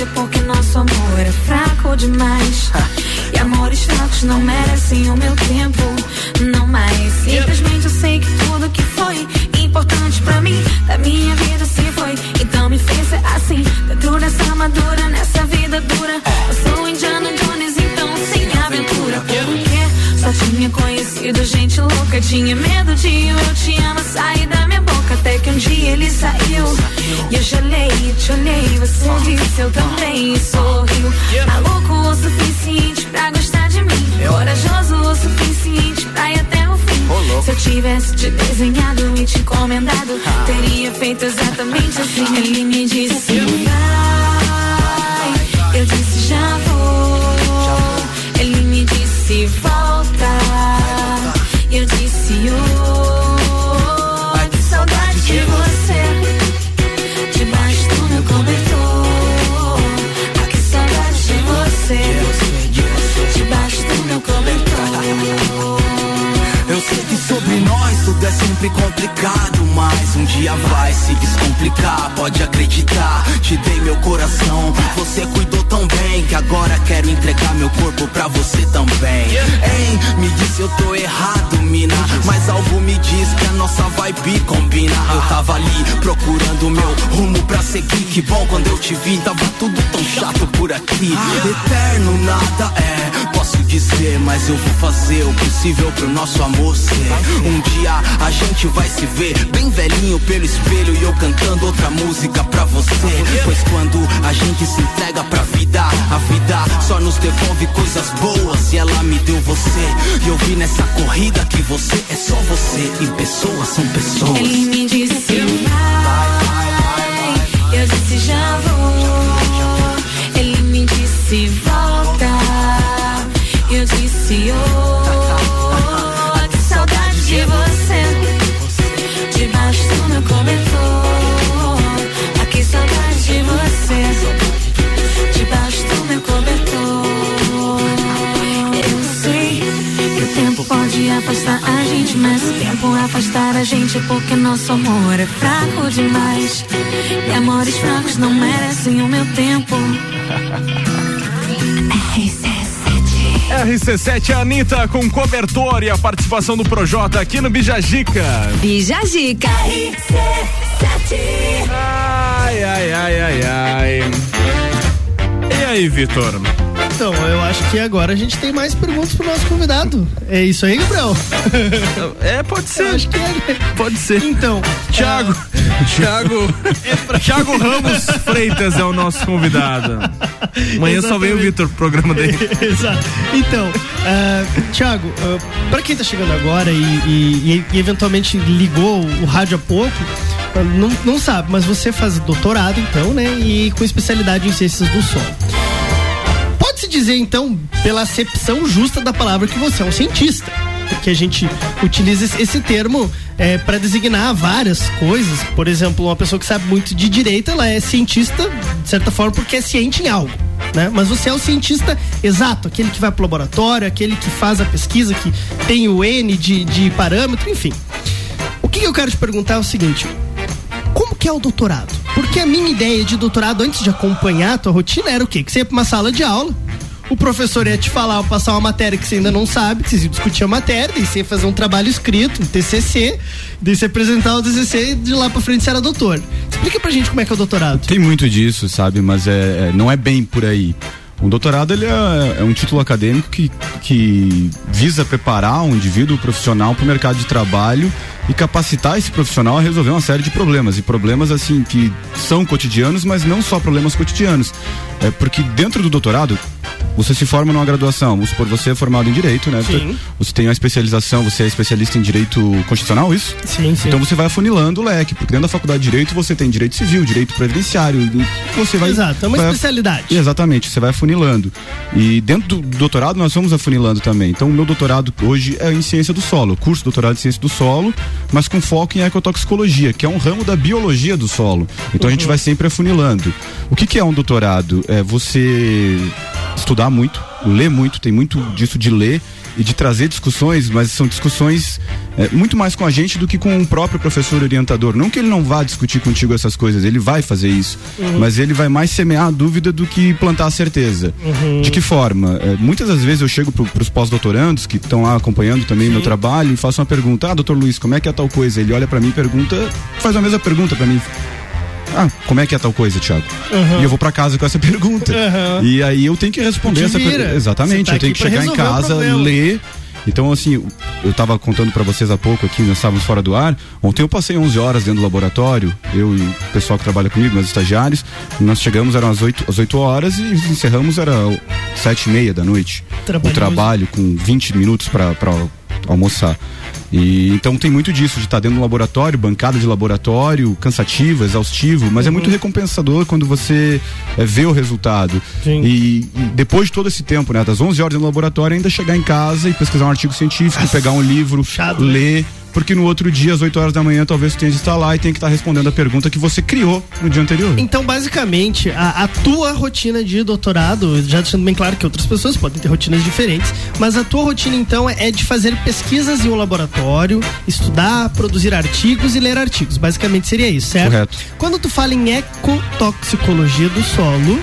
Porque nosso amor é fraco demais. E amores fracos não merecem o meu tempo, não mais. Simplesmente eu sei que tudo que foi importante pra mim, da minha vida se foi. Então me fez ser assim, dentro dessa armadura, nessa vida dura. Eu sou Indiana Jones, então sem aventura. Porque só tinha conhecido gente louca, tinha medo de eu te amo sair da minha boca. Até que um dia ele saiu. E eu gelei, te olhei, você disse eu também e sorriu. Maluco o suficiente pra gostar de mim. Corajoso o suficiente pra ir até o fim. Se eu tivesse te desenhado e te encomendado, teria feito exatamente assim. Ele me disse vai, eu disse já vou. Sempre complicado, mas um dia vai se descomplicar, pode acreditar. Te dei meu coração, você cuidou tão bem que agora quero entregar meu corpo pra você também. Hein, me disse eu tô errado, mina, mas algo me diz que a nossa vibe combina. Eu tava ali procurando meu rumo pra seguir, que bom quando eu te vi, tava tudo tão chato por aqui. Eterno nada é, posso dizer, mas eu vou fazer o possível pro nosso amor ser. Um dia a gente vai se ver bem velhinho pelo espelho e eu cantando outra música pra você. Pois quando a gente se entrega pra vida, a vida só nos devolve coisas boas e ela me deu você. E eu vi nessa corrida que você é só você e pessoas são pessoas. Ele me disse vai, eu disse já vou. Ele me disse volta, eu disse oh. Debaixo do meu cobertor. Ai, que saudade de você, debaixo do meu cobertor. Eu sei que o tempo pode afastar a gente, mas o tempo afastar a gente é porque nosso amor é fraco demais. E amores fracos não merecem o meu tempo. RC7 Anitta com cobertor e a participação do Projota aqui no Bijagica. Bijagica. Ai, ai, ai, ai, ai. E aí, Vitor? Então, eu acho que agora a gente tem mais perguntas pro nosso convidado. É isso aí, Gabriel? É, pode ser. Eu acho que é. Pode ser. Então, Thiago, Thiago, Thiago Ramos Freitas é o nosso convidado. Amanhã só vem o. Vitor pro programa dele. Exato. Então, ah, Thiago, uh, para quem tá chegando agora e, e- e eventualmente ligou o rádio há pouco, ah, não, não sabe, mas você faz doutorado então, né? E com especialidade em ciências do som. Pode-se dizer então, pela acepção justa da palavra, que você é um cientista. Porque a gente utiliza esse- termo para designar várias coisas. Por exemplo, uma pessoa que sabe muito de direito, ela é cientista, de certa forma, porque é ciente em algo. Né? Mas você é o cientista exato, aquele que vai pro laboratório, aquele que faz a pesquisa, que tem o N de, de parâmetro, enfim. O que eu quero te perguntar é o seguinte: como que é o doutorado? Porque a minha ideia de doutorado, antes de acompanhar a tua rotina, era o quê? Que você ia pra uma sala de aula, o professor ia te falar, passar uma matéria que você ainda não sabe, que vocês iam discutir a matéria, daí você ia fazer um trabalho escrito, um TCC, daí você ia apresentar o TCC e de lá pra frente você era doutor. Explica pra gente como é que é o doutorado. Tem muito disso, sabe? Mas é, é- não é bem por aí. Um doutorado ele é, é um título acadêmico que, que visa preparar um indivíduo profissional para o mercado de trabalho e capacitar esse profissional a resolver uma série de problemas. E problemas assim que são cotidianos, mas não só problemas cotidianos. É porque dentro do doutorado, você se forma numa graduação, vamos supor, você é formado em direito, né? Sim. Você tem uma especialização, você é especialista em direito constitucional, isso? Sim, sim. Então você vai afunilando o leque, porque dentro da faculdade de direito você tem direito civil, direito previdenciário, você vai Exato, é uma vai, especialidade. Exatamente, você vai afunilando. E dentro do doutorado nós vamos afunilando também. Então o meu doutorado hoje é em ciência do solo, curso doutorado em ciência do solo, mas com foco em ecotoxicologia, que é um ramo da biologia do solo. Então uhum. a gente uhum. vai sempre afunilando. O que, que é um doutorado? É você estudar muito, ler muito, tem muito disso de ler e de trazer discussões, mas são discussões é, muito mais com a gente do que com o próprio professor orientador. Não que ele não vá discutir contigo essas coisas, ele vai fazer isso, uhum. mas ele vai mais semear a dúvida do que plantar a certeza. Uhum. De que forma? É, muitas das vezes eu chego para os pós-doutorandos que estão lá acompanhando também Sim. meu trabalho e faço uma pergunta: Ah, doutor Luiz, como é que é tal coisa? Ele olha para mim e pergunta, faz a mesma pergunta para mim. Ah, como é que é tal coisa, Thiago? Uhum. E eu vou para casa com essa pergunta. Uhum. E aí eu tenho que responder essa pergunta. Exatamente, tá eu tenho que chegar em casa, ler. Então, assim, eu estava contando para vocês há pouco aqui, nós estávamos fora do ar. Ontem eu passei 11 horas dentro do laboratório, eu e o pessoal que trabalha comigo, meus estagiários. Nós chegamos, eram as 8, às 8 horas e encerramos, era 7 e meia da noite. O trabalho com 20 minutos para almoçar. E então tem muito disso, de estar dentro do laboratório, bancada de laboratório, cansativo, exaustivo, mas uhum. é muito uhum. recompensador quando você é, vê o resultado. E, e, depois de todo esse tempo, né, das 11 horas no laboratório, ainda chegar em casa e pesquisar um artigo científico, Nossa, pegar um livro, chato, né? ler. Né? Porque no outro dia, às 8 horas da manhã, talvez você tenha de estar lá e tenha que estar respondendo a pergunta que você criou no dia anterior. Então, basicamente, a, a tua rotina de doutorado, já deixando bem claro que outras pessoas podem ter rotinas diferentes, mas a tua rotina, então, é de fazer pesquisas em um laboratório, estudar, produzir artigos e ler artigos. Basicamente seria isso, certo? Correto. Quando tu fala em ecotoxicologia do solo,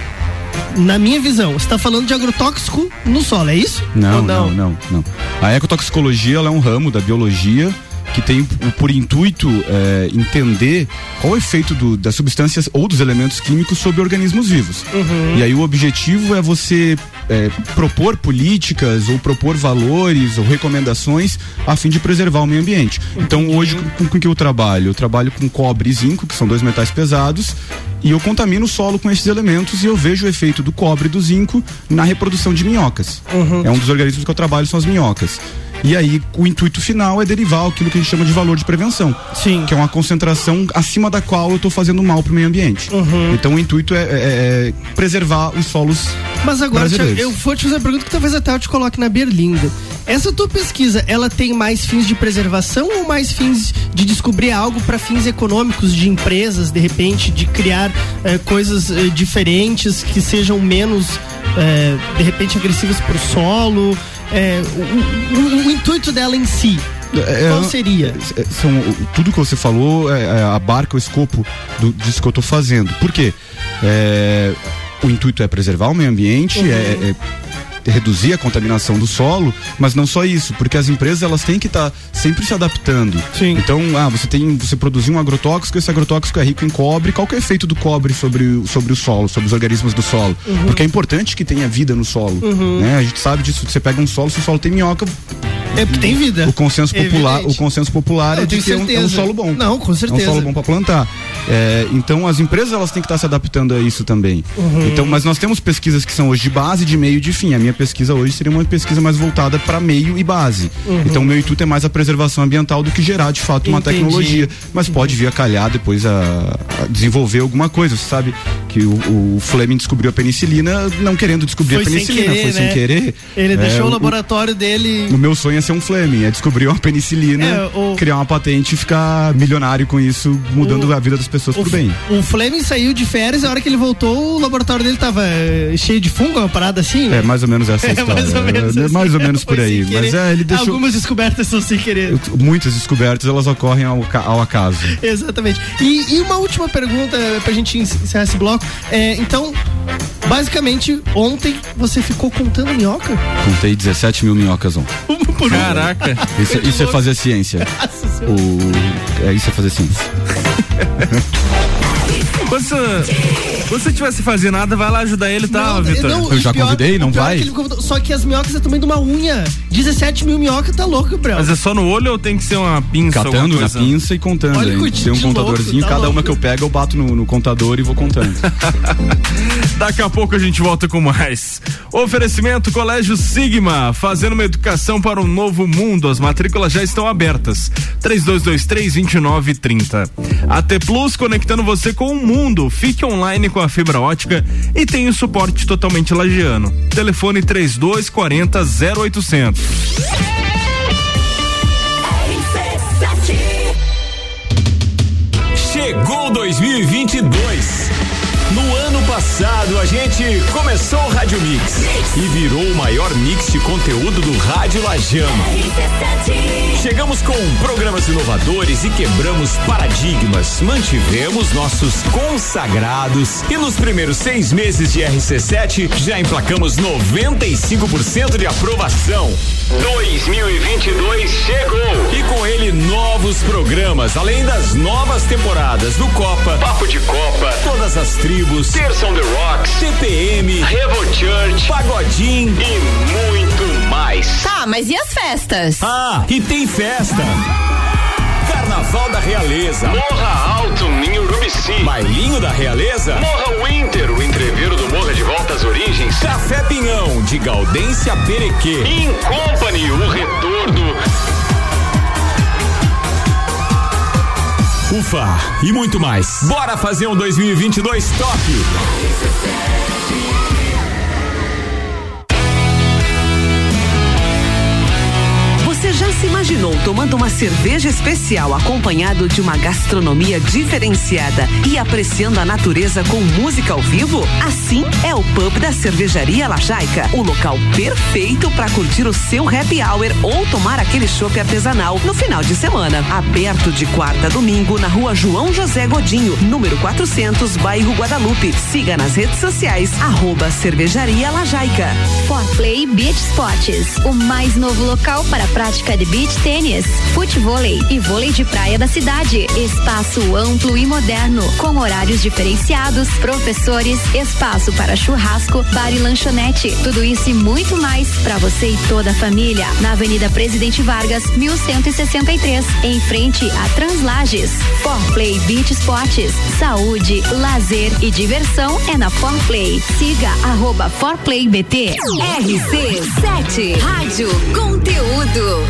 na minha visão, você está falando de agrotóxico no solo, é isso? Não, não, não, não, não. A ecotoxicologia é um ramo da biologia que tem por intuito é, entender qual é o efeito do, das substâncias ou dos elementos químicos sobre organismos vivos. Uhum. E aí o objetivo é você é, propor políticas ou propor valores ou recomendações a fim de preservar o meio ambiente. Então hoje com, com que eu trabalho? Eu trabalho com cobre e zinco, que são dois metais pesados, e eu contamino o solo com esses elementos e eu vejo o efeito do cobre e do zinco na reprodução de minhocas. Uhum. É um dos organismos que eu trabalho, são as minhocas. E aí o intuito final é derivar aquilo que a gente chama de valor de prevenção. Sim. Que é uma concentração acima da qual eu estou fazendo mal para o meio ambiente. Uhum. Então o intuito é, é, é, preservar os solos. Mas agora, eu vou te fazer uma pergunta que talvez até eu te coloque na berlinda. Essa tua pesquisa, ela tem mais fins de preservação ou mais fins de descobrir algo para fins econômicos de empresas, de repente, de criar eh, coisas eh, diferentes que sejam menos, eh, de repente, agressivas para o solo? é, o, o, o, intuito dela em si. É, Qual seria? É, são, tudo que você falou é, é, abarca o escopo do, disso que eu estou fazendo. Por quê? É, o intuito é preservar o meio ambiente, uhum. é, reduzir a contaminação do solo, mas não só isso, porque as empresas elas têm que estar tá sempre se adaptando. Sim. Então, ah, você tem, você produziu um agrotóxico, esse agrotóxico é rico em cobre, qual é o efeito do cobre sobre, sobre o solo, sobre os organismos do solo? Uhum. Porque é importante que tenha vida no solo, uhum. né? A gente sabe disso, você pega um solo, se o solo tem minhoca, é porque tem vida. O consenso popular, o consenso popular não, é de que é um, é um, solo bom. Não, com certeza. É um solo bom para plantar. É, então as empresas elas têm que estar se adaptando a isso também. Uhum. Então, mas nós temos pesquisas que são hoje de base, de meio e de fim. A minha pesquisa hoje seria uma pesquisa mais voltada para meio e base. Uhum. Então, o meu intuito é mais a preservação ambiental do que gerar de fato uma Entendi. tecnologia. Mas uhum. pode vir a calhar depois a, a, desenvolver alguma coisa. Você sabe que o, o, Fleming descobriu a penicilina não querendo descobrir foi a penicilina, querer, foi né? sem querer. Ele é, deixou o laboratório dele. O meu sonho é ser um Fleming, é descobrir uma penicilina, é, o... criar uma patente e ficar milionário com isso, mudando o... a vida das pessoas o, pro bem. O Fleming saiu de férias e a hora que ele voltou, o laboratório dele tava eh, cheio de fungo, uma parada assim, né? É, mais ou menos essa é, história. mais ou menos, é, assim, mais ou menos por aí. Mas é, ele deixou. Algumas descobertas são sem querer. Muitas descobertas, elas ocorrem ao, ao acaso. Exatamente. E, e, uma última pergunta pra gente encerrar esse bloco. É, então, basicamente, ontem você ficou contando minhoca? Contei 17 mil minhocas ontem. Caraca. Isso, isso é fazer ciência. O, é, isso é fazer ciência. Quando você, quando você tivesse fazer nada, vai lá ajudar ele, tá, Vitor? Eu já pior, convidei, não vai? É convidou, só que as minhocas é também de uma unha. 17 mil minhocas, tá louco, Gabriel. Mas é só no olho ou tem que ser uma pinça? Catando na pinça e contando. Olha, tem um contadorzinho, louco, tá cada louco. uma que eu pego, eu bato no, no contador e vou contando. Daqui a pouco a gente volta com mais. Oferecimento Colégio Sigma, fazendo uma educação para um novo mundo. As matrículas já estão abertas. 3223-2930. AT Plus conectando você com o mundo. Fique online com a fibra ótica e tem o suporte totalmente lagiano. Telefone 3240 0800. Chegou 2022. No ano passado, a gente começou o Rádio Mix e virou o maior mix de conteúdo do Rádio Lajano. Chegamos com programas inovadores e quebramos paradigmas. Mantivemos nossos consagrados e nos primeiros seis meses de RC7 já emplacamos 95% de aprovação. 2022 chegou e com ele novos programas, além das novas temporadas do Copa, Papo de Copa, todas as tribos, Terção The Rocks, CPM, Revo Church, Pagodinho e muito mais. Tá, mas e as festas? Ah, e tem festa. Carnaval da Realeza. Morra Alto, Ninho Urubici. Bailinho da Realeza. Morra Winter, o entreveiro do Morra de Volta às Origens. Café Pinhão, de Gaudência Perequê. In Company, o retorno. Ufa, e muito mais. Bora fazer um 2022 top! Se imaginou tomando uma cerveja especial acompanhado de uma gastronomia diferenciada e apreciando a natureza com música ao vivo? Assim é o pub da Cervejaria Lajaica, o local perfeito para curtir o seu happy hour ou tomar aquele chopp artesanal no final de semana. Aberto de quarta a domingo na rua João José Godinho, número 400, bairro Guadalupe. Siga nas redes sociais, arroba Cervejaria Lajaica. For Play Beach Sports, o mais novo local para a prática de beach tênis, futevôlei e vôlei de praia da cidade. Espaço amplo e moderno, com horários diferenciados, professores, espaço para churrasco, bar e lanchonete. Tudo isso e muito mais para você e toda a família. Na Avenida Presidente Vargas, 1163, em frente a Translages. Forplay Beach Esportes. Saúde, lazer e diversão é na Forplay. Siga arroba ForplayBT. RC7 Rádio Conteúdo.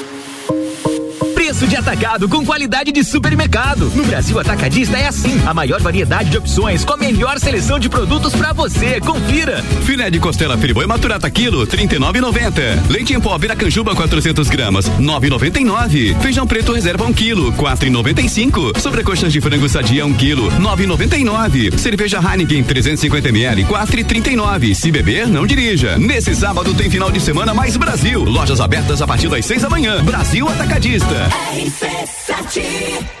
Preço de atacado com qualidade de supermercado. No Brasil Atacadista é assim, a maior variedade de opções com a melhor seleção de produtos para você. Confira. Filé de costela friboi maturata quilo 39,90. Leite em pó Viracanjuba 400 gramas 9,99. Feijão preto reserva 1 um quilo 4,95. Sobrecoxas de frango sadia 1 um quilo 9,99. Cerveja Heineken 350 ml 4,39. Se beber, não dirija. Nesse sábado tem final de semana mais Brasil. Lojas abertas a partir das 6 da manhã. Brasil Atacadista. RC7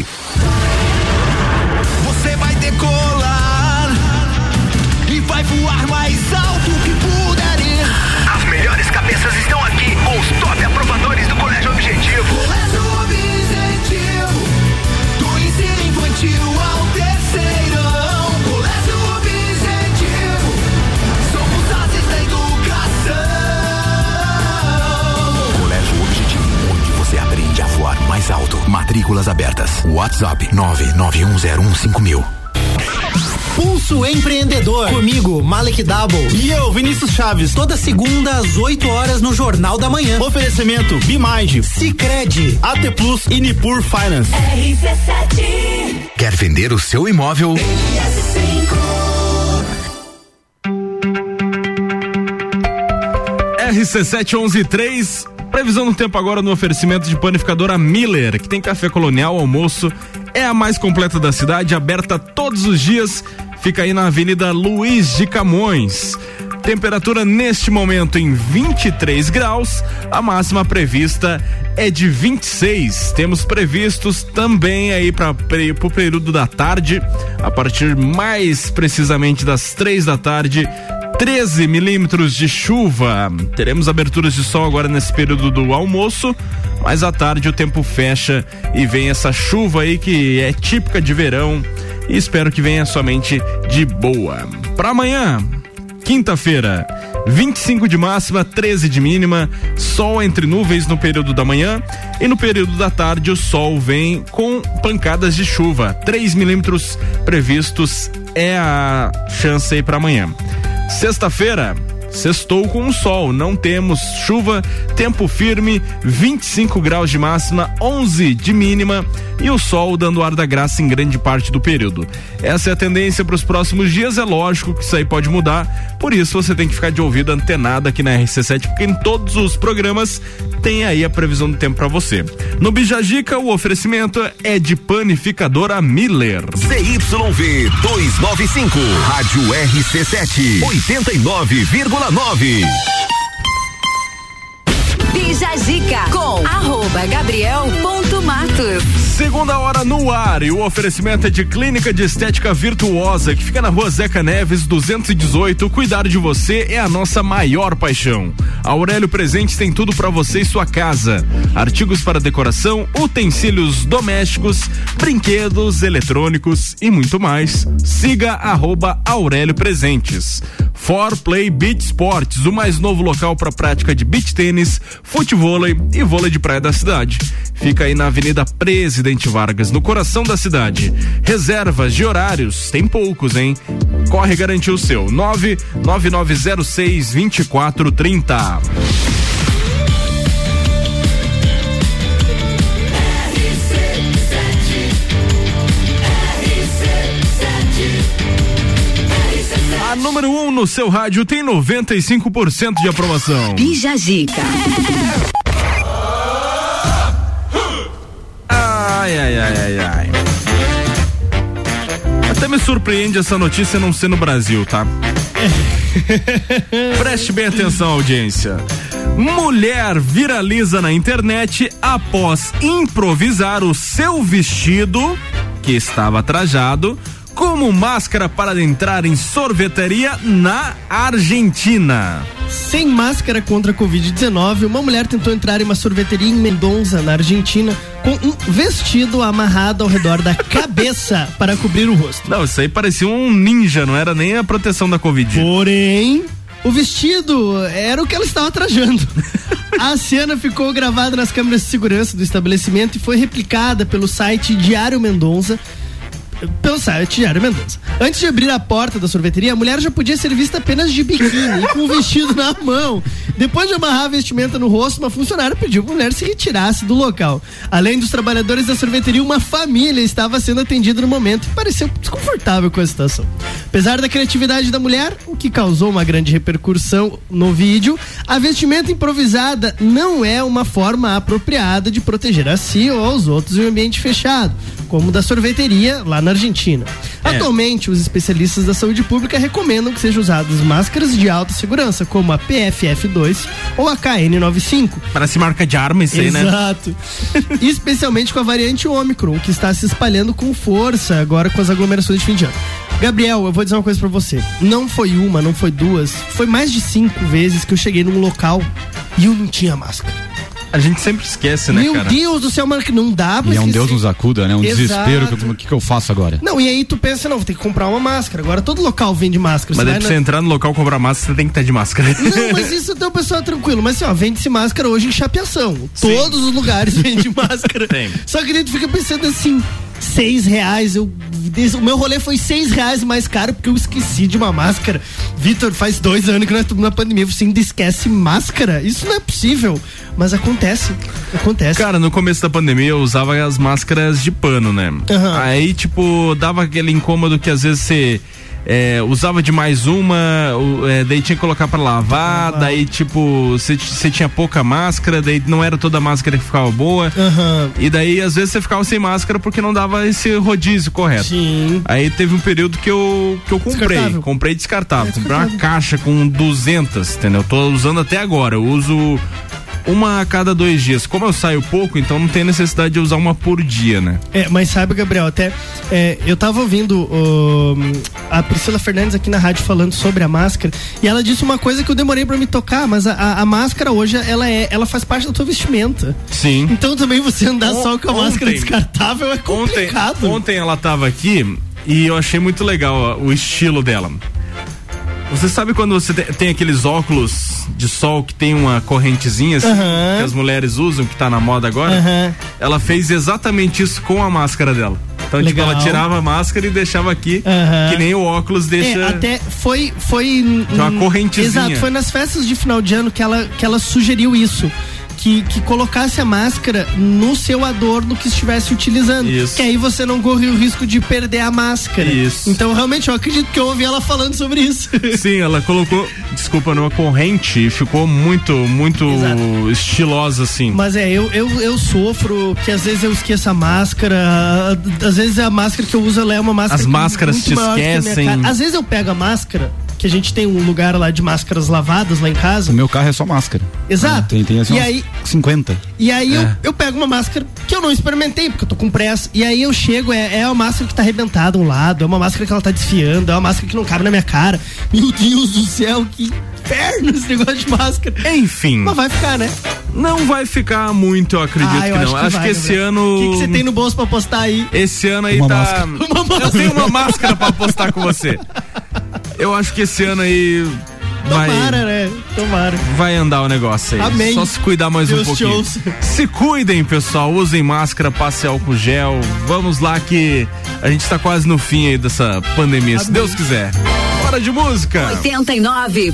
Você vai decolar voar mais alto. Matrículas abertas. WhatsApp 991015000. Pulso Empreendedor. Comigo, Malek Double. E eu, Vinícius Chaves. Toda segunda às 8 horas no Jornal da Manhã. Oferecimento Bimage, Cicred, AT Plus e Nipur Finance. RC7. Quer vender o seu imóvel? RC7113 Previsão do tempo agora no oferecimento de panificadora Miller, que tem café colonial, almoço, é a mais completa da cidade, aberta todos os dias, fica aí na Avenida Luiz de Camões. Temperatura neste momento em 23 graus, a máxima prevista é de 26. Temos previstos também aí para o período da tarde, a partir mais precisamente das três da tarde, 13 milímetros de chuva. Teremos aberturas de sol agora nesse período do almoço, mas à tarde o tempo fecha e vem essa chuva aí que é típica de verão e espero que venha somente de boa. Para amanhã, quinta-feira, 25 de máxima, 13 de mínima, sol entre nuvens no período da manhã e no período da tarde o sol vem com pancadas de chuva. 3 milímetros previstos é a chance aí para amanhã. Sexta-feira, Sextou com o sol, não temos chuva, tempo firme, 25 graus de máxima, 11 de mínima e o sol dando ar da graça em grande parte do período. Essa é a tendência para os próximos dias, é lógico que isso aí pode mudar, por isso você tem que ficar de ouvido antenado aqui na RC7, porque em todos os programas tem aí a previsão do tempo para você. No Bijagica, o oferecimento é de panificadora Miller. CYV 295, Rádio RC7, 89,9. 9. Zica com arroba Segunda hora no ar e o oferecimento é de Clínica de Estética Virtuosa, que fica na rua Zeca Neves, 218. Cuidar de você é a nossa maior paixão. Aurélio Presentes tem tudo para você e sua casa: artigos para decoração, utensílios domésticos, brinquedos, eletrônicos e muito mais. Siga arroba Aurélio Presentes. For Play Beach Sports, o mais novo local para prática de beach tênis, futebol futevôlei e vôlei de praia da cidade. Fica aí na Avenida Presidente Vargas, no coração da cidade. Reservas de horários, tem poucos, hein? Corre garantir o seu. 99906 2430. A número 1 um no seu rádio tem 95% de aprovação. Bija Zica. Ai, ai, ai, ai, ai. Até me surpreende essa notícia não ser no Brasil, tá? Preste bem atenção, audiência. Mulher viraliza na internet após improvisar o seu vestido, que estava trajado, como máscara para entrar em sorveteria na Argentina. Sem máscara contra a Covid-19, uma mulher tentou entrar em uma sorveteria em Mendonça, na Argentina, com um vestido amarrado ao redor da cabeça para cobrir o rosto. Não, isso aí parecia um ninja, não era nem a proteção da Covid. Porém, o vestido era o que ela estava trajando. A cena ficou gravada nas câmeras de segurança do estabelecimento e foi replicada pelo site Diário Mendonça pelo site Diário Mendonça. Antes de abrir a porta da sorveteria, a mulher já podia ser vista apenas de biquíni e com o vestido na mão. Depois de amarrar a vestimenta no rosto, uma funcionária pediu para a mulher se retirasse do local. Além dos trabalhadores da sorveteria, uma família estava sendo atendida no momento e pareceu desconfortável com a situação. Apesar da criatividade da mulher, o que causou uma grande repercussão no vídeo, a vestimenta improvisada não é uma forma apropriada de proteger a si ou aos outros em um ambiente fechado, como da sorveteria lá na Argentina. É. Atualmente, os especialistas da saúde pública recomendam que sejam usadas máscaras de alta segurança, como a PFF2 ou a KN95. Parece marca de arma isso aí, né? Exato. Especialmente com a variante Ômicron, que está se espalhando com força agora com as aglomerações de fim de ano. Gabriel, eu vou dizer uma coisa pra você. Não foi uma, não foi duas, foi mais de cinco vezes que eu cheguei num local e eu não tinha máscara. A gente sempre esquece, né, Meu cara? Deus do céu, mano, que não dá pra E é um esquecer. Deus nos acuda, né? Um Exato. desespero. que eu- O que, que eu faço agora? Não, e aí tu pensa, não, vou ter que comprar uma máscara. Agora todo local vende máscara. Mas Você daí vai pra na- você entrar no local comprar máscara, você tem que estar de máscara. Não, mas isso então o pessoal é tranquilo. Mas assim, ó, vende-se máscara hoje em chapeação. Todos os lugares vendem máscara. Tem. Só que daí tu fica pensando assim, seis reais. Eu, o meu rolê foi seis reais mais caro porque eu esqueci de uma máscara. Vitor, faz dois anos que nós estamos na pandemia. Você ainda esquece máscara? Isso não é possível. Mas acontece. Acontece. Cara, no começo da pandemia eu usava as máscaras de pano, né? Uhum. Aí, tipo, dava aquele incômodo que às vezes você é, usava de mais uma, é, daí tinha que colocar para lavar, daí tipo, você tinha pouca máscara, daí não era toda a máscara que ficava boa. Uhum. E daí às vezes você ficava sem máscara porque não dava esse rodízio correto. Sim. Aí teve um período que eu que eu comprei, descartável. comprei descartável, é, comprei uma caixa com 200, entendeu? Tô usando até agora. Eu uso uma a cada dois dias. Como eu saio pouco, então não tem necessidade de usar uma por dia, né? É, mas sabe, Gabriel, até é, eu tava ouvindo uh, a Priscila Fernandes aqui na rádio falando sobre a máscara e ela disse uma coisa que eu demorei para me tocar, mas a, a, a, máscara hoje ela é, ela faz parte da tua vestimenta. Sim. Então também você andar o, só com a ontem, máscara descartável é complicado. Ontem, ontem ela tava aqui e eu achei muito legal o estilo dela. Você sabe quando você tem aqueles óculos de sol que tem uma correntezinha assim, uhum. que as mulheres usam, que tá na moda agora? Uhum. Ela fez exatamente isso com a máscara dela. Então, Legal. tipo, ela tirava a máscara e deixava aqui, uhum. que nem o óculos deixa. É, até foi. foi uma correntezinha. Exato, foi nas festas de final de ano que ela, que ela sugeriu isso que, que colocasse a máscara no seu adorno que estivesse utilizando. Isso. Que aí você não corre o risco de perder a máscara. Isso. Então, realmente, eu acredito que eu ouvi ela falando sobre isso. Sim, ela colocou, desculpa, numa corrente e ficou muito, muito Exato. estilosa, assim. Mas é, eu, eu, eu sofro que às vezes eu esqueço a máscara, às vezes a máscara que eu uso ela é uma máscara. As máscaras te esquecem. Às vezes eu pego a máscara que a gente tem um lugar lá de máscaras lavadas lá em casa. O meu carro é só máscara. Exato. tem, tem assim, e aí, 50. E aí é. eu, eu pego uma máscara que eu não experimentei, porque eu tô com pressa. E aí eu chego, é, é uma máscara que tá arrebentada um lado, é uma máscara que ela tá desfiando, é uma máscara que não cabe na minha cara. Meu Deus do céu, que inferno esse negócio de máscara. Enfim. Mas vai ficar, né? Não vai ficar muito, eu acredito ah, eu que não. Acho que, acho vai, que esse ano. O que você tem no bolso pra postar aí? Esse ano aí uma tá. Máscara. Uma máscara. Eu tenho uma máscara pra postar com você. Eu acho que esse ano aí Vai, Tomara, né? Tomara. Vai andar o negócio aí. Amém. Só se cuidar mais Deus um pouquinho. Se cuidem, pessoal. Usem máscara, passe álcool gel. Vamos lá que a gente tá quase no fim aí dessa pandemia, Amém. se Deus quiser. Hora de música. 89.9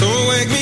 So wake me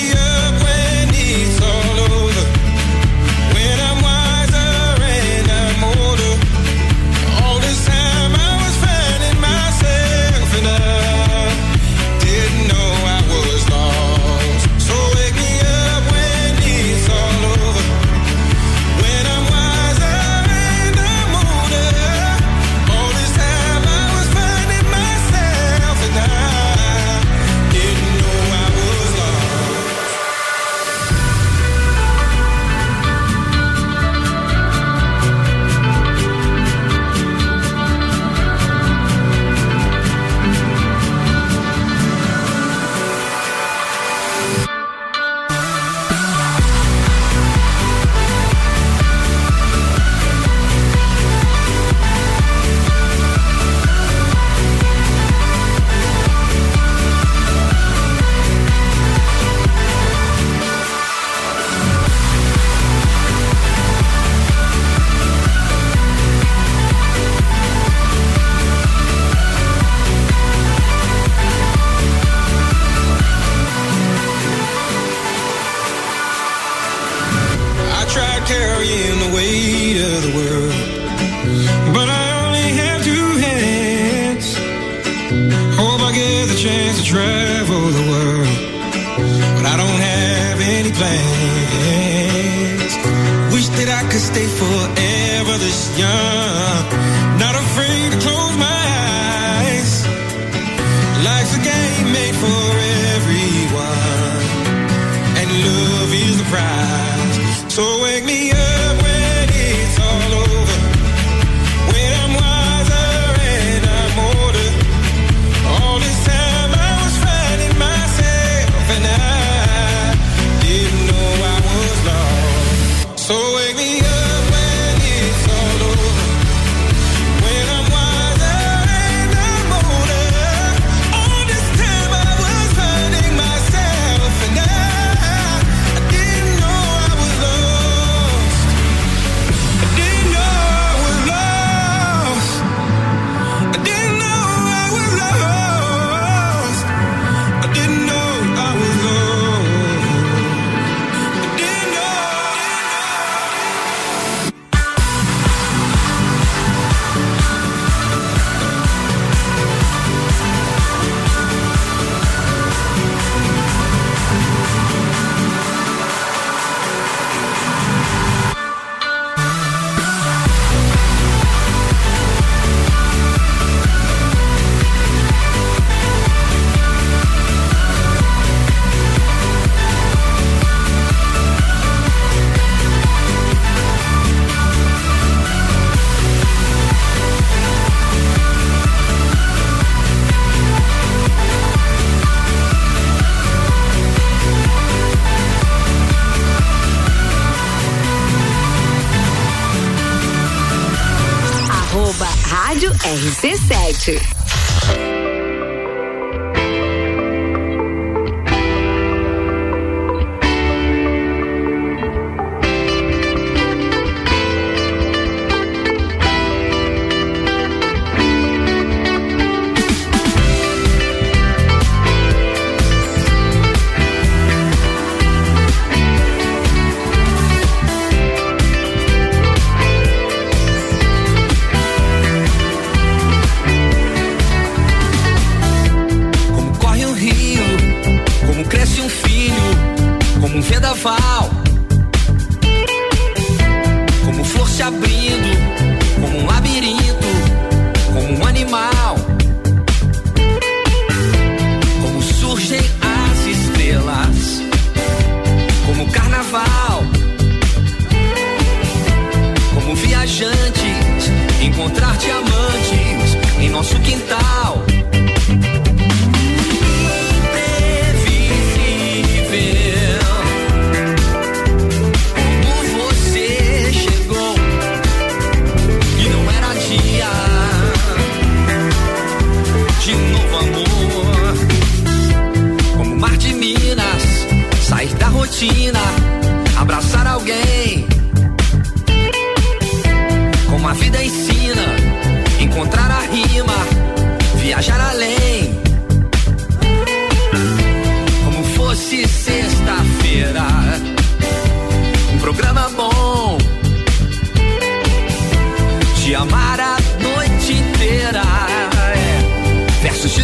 viajantes, encontrar-te amando.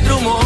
nuestro humor.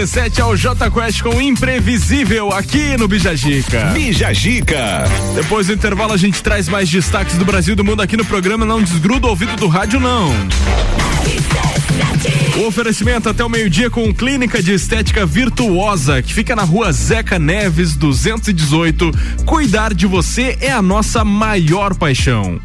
RC7 ao J Quest com Imprevisível aqui no Bijagica. Bijagica. Depois do intervalo a gente traz mais destaques do Brasil e do mundo aqui no programa. Não desgruda o ouvido do rádio, não. O oferecimento até o meio-dia com Clínica de Estética Virtuosa, que fica na rua Zeca Neves, 218. Cuidar de você é a nossa maior paixão.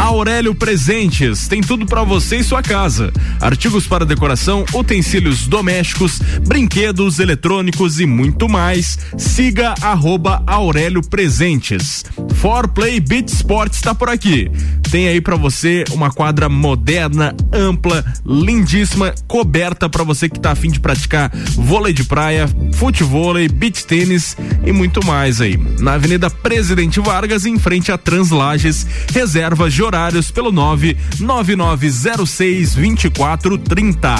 Aurélio Presentes, tem tudo para você e sua casa. Artigos para decoração, utensílios domésticos, brinquedos, eletrônicos e muito mais. Siga arroba Aurélio Presentes. For Play Beat Sports está por aqui. Tem aí para você uma quadra moderna, ampla, lindíssima, coberta para você que tá afim de praticar vôlei de praia, futevôlei, beach tênis e muito mais aí. Na Avenida Presidente Vargas, em frente a Translages, reservas de horários pelo 99906 2430.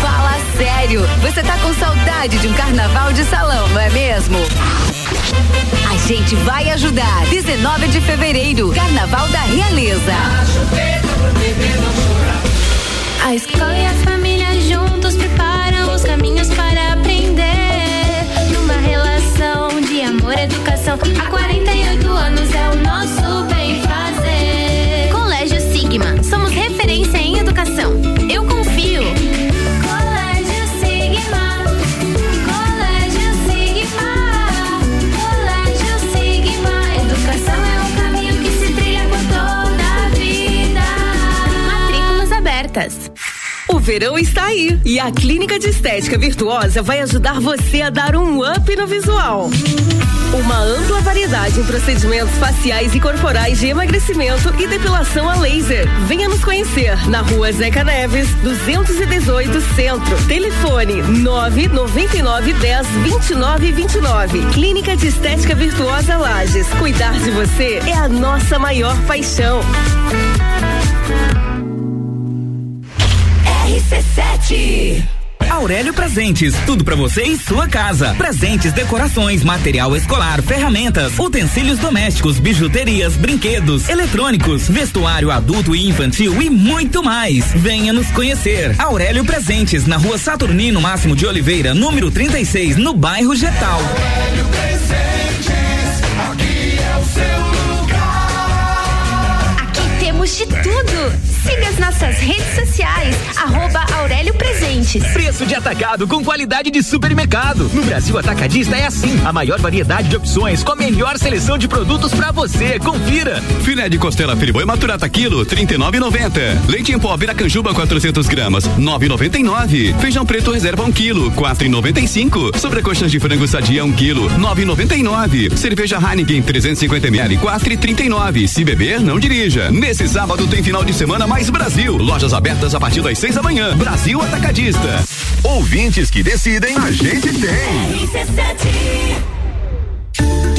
Fala sério, você tá com saudade de um carnaval de salão, não é mesmo? Gente vai ajudar. 19 de fevereiro, Carnaval da Realeza. A escola e a família juntos preparam os caminhos para aprender. Numa relação de amor, educação educação. Há 48 anos é o nosso verão está aí e a Clínica de Estética Virtuosa vai ajudar você a dar um up no visual. Uma ampla variedade em procedimentos faciais e corporais de emagrecimento e depilação a laser. Venha nos conhecer na rua Zeca Neves, 218 Centro. Telefone 999 10 29 29. Clínica de Estética Virtuosa Lages. Cuidar de você é a nossa maior paixão. RC7 Aurélio Presentes, tudo para você em sua casa. Presentes, decorações, material escolar, ferramentas, utensílios domésticos, bijuterias, brinquedos, eletrônicos, vestuário adulto e infantil e muito mais. Venha nos conhecer. Aurélio Presentes, na rua Saturnino Máximo de Oliveira, número 36, no bairro Getal. Aurélio Presentes, aqui é o seu lugar. Aqui temos de tudo. Siga as nossas redes sociais, arroba Aurélio Presentes. Preço de atacado com qualidade de supermercado. No Brasil Atacadista é assim, a maior variedade de opções com a melhor seleção de produtos para você. Confira. Filé de costela friboi maturata quilo, 39,90. Leite em pó Viracanjuba 400 gramas, 9,99. Feijão preto reserva 1 quilo, 4,95. Sobrecoxas de frango sadia 1 quilo, 9,99. Cerveja Heineken 350 ml, 4,39. Se beber, não dirija. Nesse sábado tem final de semana mais Brasil. Lojas abertas a partir das 6 da manhã. Brasil Atacadista. Ouvintes que decidem, a gente tem.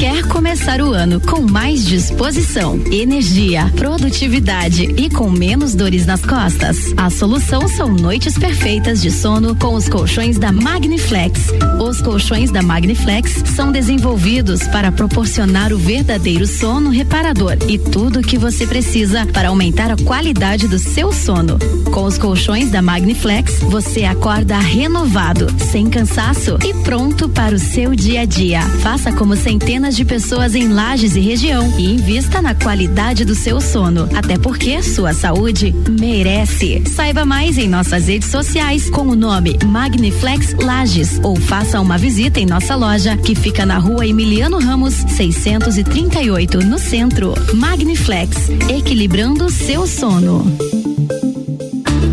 Quer começar o ano com mais disposição, energia, produtividade e com menos dores nas costas? A solução são noites perfeitas de sono com os colchões da Magniflex. Os colchões da Magniflex são desenvolvidos para proporcionar o verdadeiro sono reparador e tudo o que você precisa para aumentar a qualidade do seu sono. Com os colchões da Magniflex, você acorda renovado, sem cansaço e pronto para o seu dia a dia. Faça como centenas de pessoas em Lages e região e invista na qualidade do seu sono, até porque sua saúde merece. Saiba mais em nossas redes sociais com o nome Magniflex Lages ou faça uma visita em nossa loja que fica na rua Emiliano Ramos 638 no centro. Magniflex, equilibrando seu sono.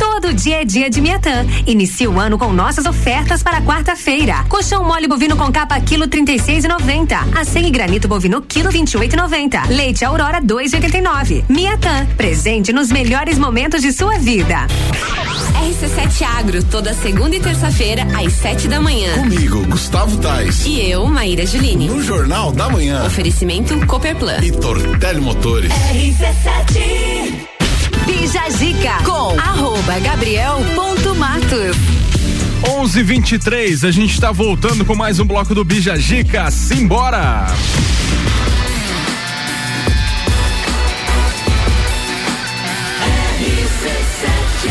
Todo dia é dia de Miatã. Inicie o ano com nossas ofertas para quarta-feira. Colchão mole bovino com capa quilo 36,90. Acém e granito bovino quilo 28,90. Leite Aurora 2,89. Miatã, presente nos melhores momentos de sua vida. RC7 Agro, toda segunda e terça-feira, às sete da manhã. Comigo, Gustavo Tais. E eu, Maíra Juline. No Jornal da Manhã. Oferecimento Cooperplan. E Tortelli Motores. RC7 Bija Zica com arroba Gabriel ponto Matos. 11:23 a gente está voltando com mais um bloco do Bija Gica. Simbora!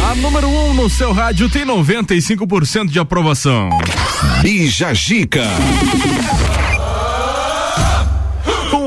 A número 1 um no seu rádio tem 95% de aprovação. Bija Gica.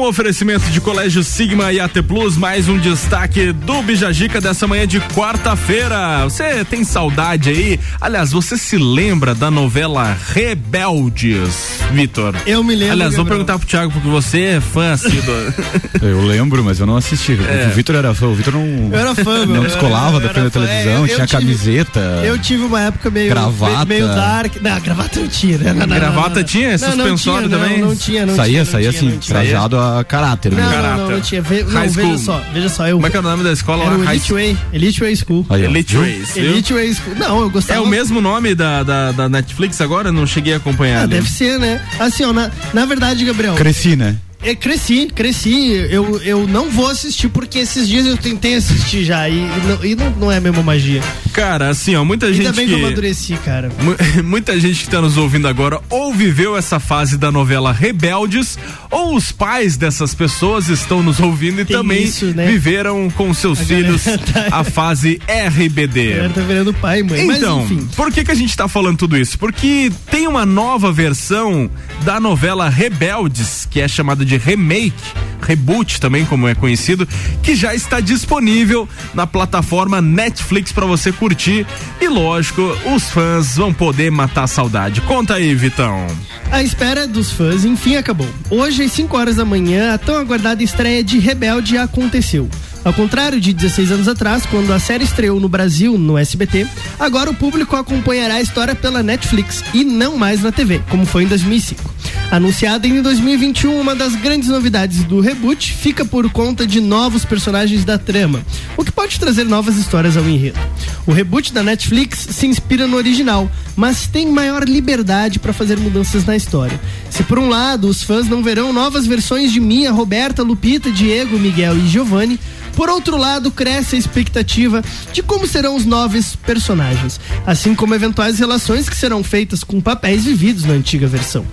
O oferecimento de Colégio Sigma e AT Plus, mais um destaque do Bijagica dessa manhã de quarta-feira. Você tem saudade aí? Aliás, você se lembra da novela Rebeldes, Vitor? Eu me lembro. Aliás, vou Gabriel. perguntar pro Thiago, porque você é fã assíduo. Eu lembro, mas eu não assisti. É. O Vitor era fã, o Vitor não. Eu era fã, Não descolava da frente da fã. televisão, eu tinha tive- camiseta. Eu tive uma época meio. Gravata. Meio dark. Não, gravata não tinha, né? Não, não, Gravata tinha? Suspensório também? Não, não tinha, não saía, tinha. saía assim, trajado a caráter. Não, mesmo. não, não, não tinha. Ve, não, veja só, veja só. Eu, Como é que é o nome da escola era lá? Elite Way. Elite Way School. Aí, Elite viu? Elite Way School. Não, eu É gostava. o mesmo nome da, da, da Netflix agora? Não cheguei a acompanhar. Ah, ali. deve ser, né? Assim, ó, na, na verdade, Gabriel. Cresci, né? É, cresci, cresci. Eu, eu não vou assistir porque esses dias eu tentei assistir já e, e não, não, é a mesma magia. Cara, assim, ó, muita Ainda gente bem que... eu amadureci, cara. Mu- Muita gente que tá nos ouvindo agora ou viveu essa fase da novela Rebeldes, ou os pais dessas pessoas estão nos ouvindo e Tem também isso, né? viveram com seus A filhos tá- a fase RBD. A tá virando pai mãe. Então, Mas enfim. por que, que a gente tá falando tudo isso? Porque tem uma nova versão da novela Rebeldes, que é chamada de remake, reboot também, como é conhecido, que já está disponível na plataforma Netflix para você curtir. E lógico, os fãs vão poder matar a saudade. Conta aí, Vitão. A espera dos fãs enfim acabou. Hoje, às 5 horas da manhã, a tão aguardada estreia de Rebelde aconteceu. Ao contrário de 16 anos atrás, quando a série estreou no Brasil, no SBT, agora o público acompanhará a história pela Netflix e não mais na TV, como foi em 2005. Anunciada em 2021, uma das grandes novidades do reboot fica por conta de novos personagens da trama, o que pode trazer novas histórias ao enredo. O reboot da Netflix se inspira no original, mas tem maior liberdade para fazer mudanças na história. Se por um lado os fãs não verão novas versões de Mia, Roberta, Lupita, Diego, Miguel e Giovanni, por outro lado, cresce a expectativa de como serão os novos personagens, assim como eventuais relações que serão feitas com papéis vividos na antiga versão.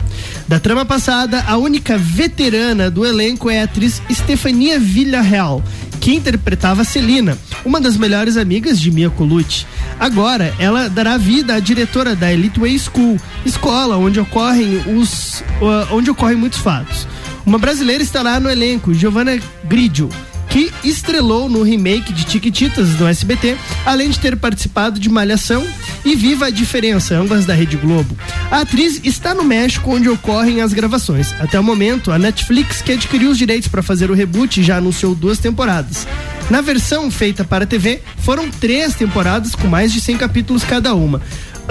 Da trama passada, a única veterana do elenco é a atriz Stefania Villarreal, que interpretava Celina, uma das melhores amigas de Mia Colucci. Agora, ela dará vida à diretora da Elite Way School, escola onde ocorrem os onde ocorrem muitos fatos. Uma brasileira estará no elenco, Giovanna Gridio, que estrelou no remake de Tiquititas do SBT, além de ter participado de Malhação e Viva a Diferença, ambas da Rede Globo. A atriz está no México, onde ocorrem as gravações. Até o momento, a Netflix, que adquiriu os direitos para fazer o reboot, já anunciou duas temporadas. Na versão feita para a TV, foram três temporadas com mais de 100 capítulos cada uma.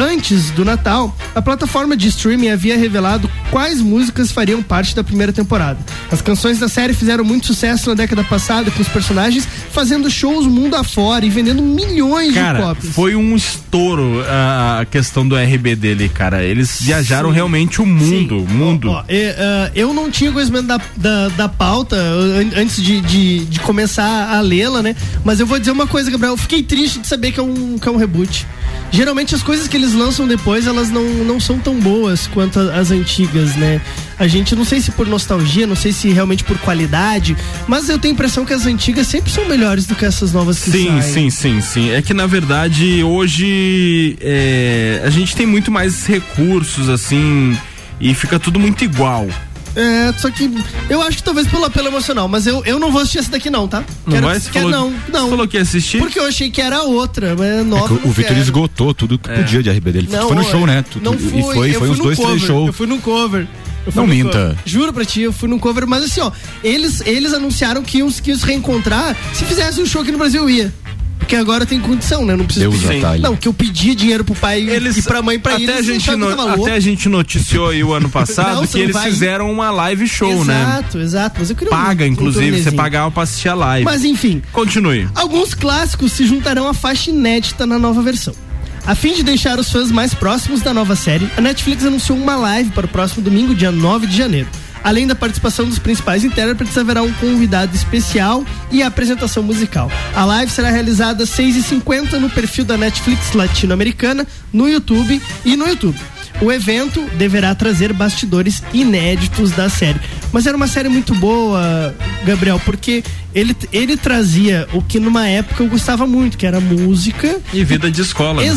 Antes do Natal, a plataforma de streaming havia revelado quais músicas fariam parte da primeira temporada. As canções da série fizeram muito sucesso na década passada, com os personagens fazendo shows mundo afora e vendendo milhões Cara, de cópias. foi um estouro a questão do RBD ali, cara. Eles viajaram Sim. realmente o mundo, o mundo. Ó, é, ah, eu não tinha conhecimento da, da, da pauta an- antes de, de, de começar a lê-la, né? Mas eu vou dizer uma coisa, Gabriel. Eu fiquei triste de saber que é um, que é um reboot. Geralmente as coisas que eles lançam depois, elas não, não são tão boas quanto as antigas, né? A gente não sei se por nostalgia, não sei se realmente por qualidade, mas eu tenho a impressão que as antigas sempre são melhores do que essas novas que Sim, saem. sim, sim, sim. É que na verdade hoje é, a gente tem muito mais recursos assim e fica tudo muito igual. É, só que eu acho que talvez pelo apelo emocional, mas eu, eu não vou assistir essa daqui não, tá? Não Quero- vai? Você quero- falou- não, não. você falou que ia assistir? Porque eu achei que era outra, mas É nova. que o- não o Vitor esgotou tudo que É. podia de RBD. Ele Não, foi no show, né? Tu- Não fui, e foi, eu foi fui uns no dois, três cover, shows. Eu fui num cover. Não minta. cover. Juro pra ti, eu fui num cover, mas assim, ó, eles, eles anunciaram que iam, que iam se reencontrar. Se fizesse um show aqui no Brasil, eu ia. Porque agora tem condição, né? Não precisa Deus pedir. atalhe. Não, que eu pedia dinheiro pro pai Eles, e pra mãe pra até eles. a gente louco. até a gente noticiou aí o ano passado Não, que você não eles vai. fizeram uma live show, né? Exato, exato. Mas eu queria um- Paga, um inclusive, você tornezinho. pagava pra assistir a live. Mas enfim. Continue. Alguns clássicos se juntarão à faixa inédita na nova versão. A fim de deixar os fãs mais próximos da nova série, a Netflix anunciou uma live para o próximo domingo, dia 9 de janeiro. Além da participação dos principais intérpretes, haverá um convidado especial e a apresentação musical. A live será realizada às 6h50 no perfil da Netflix latino-americana, no YouTube e no YouTube. O evento deverá trazer bastidores inéditos da série. Mas era uma série muito boa, Gabriel, porque ele, ele trazia o que numa época eu gostava muito, que era música. E vida de escola. né?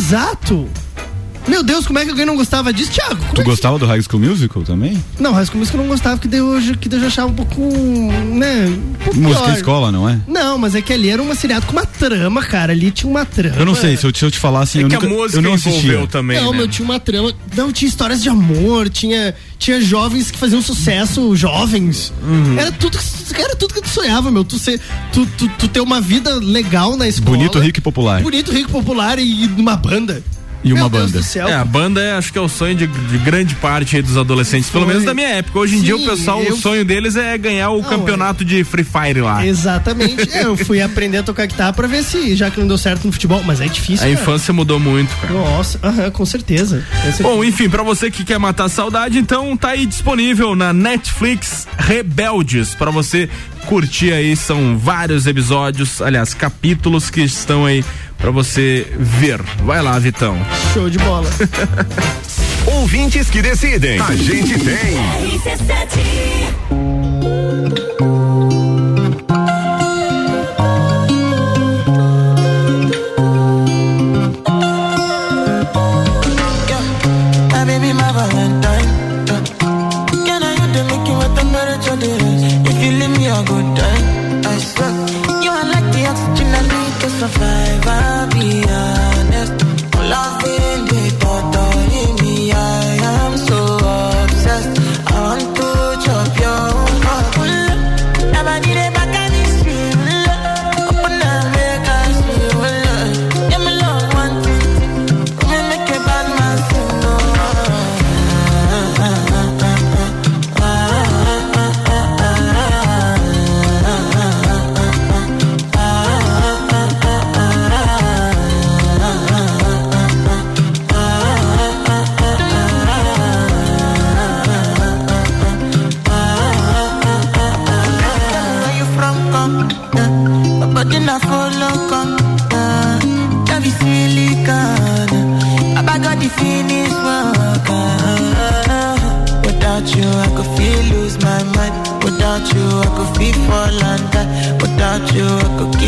Meu Deus, como é que alguém não gostava disso, Thiago? Como é Tu que- gostava do High School Musical também? Não, High School Musical eu não gostava, que daí eu, já- que daí eu já achava um pouco, né, um pouco Música pior. escola, não é? Não, mas é que ali era uma seriado com uma trama, cara. Ali tinha uma trama. Eu não sei, se eu, se eu te falar assim, É eu que nunca, a música eu não assistia. também, não, né? meu, tinha uma trama. Não, tinha histórias de amor, tinha, tinha jovens que faziam sucesso, jovens. Uhum. Era tudo que era tudo que tu sonhava, meu. Tu, ser, tu, tu, tu ter uma vida legal na escola. Bonito, rico e popular. Bonito, rico, popular e numa banda. E uma banda. É, a banda é, acho que é o sonho de, de grande parte dos adolescentes, Foi. pelo menos da minha época. Hoje em Sim, dia o pessoal, eu... o sonho deles é ganhar o não, campeonato é... de Free Fire lá. Exatamente. é, eu fui aprender a tocar guitarra pra ver se, já que não deu certo no futebol, mas é difícil. A cara. infância mudou muito, cara. Nossa, aham, com certeza. Bom, enfim, pra você que quer matar a saudade, então tá aí disponível na Netflix Rebeldes, pra você curtir aí, são vários episódios, aliás, capítulos que estão aí para você ver. Vai lá, Vitão. Show de bola. Ouvintes que decidem. A gente tem. before land. Without you, I could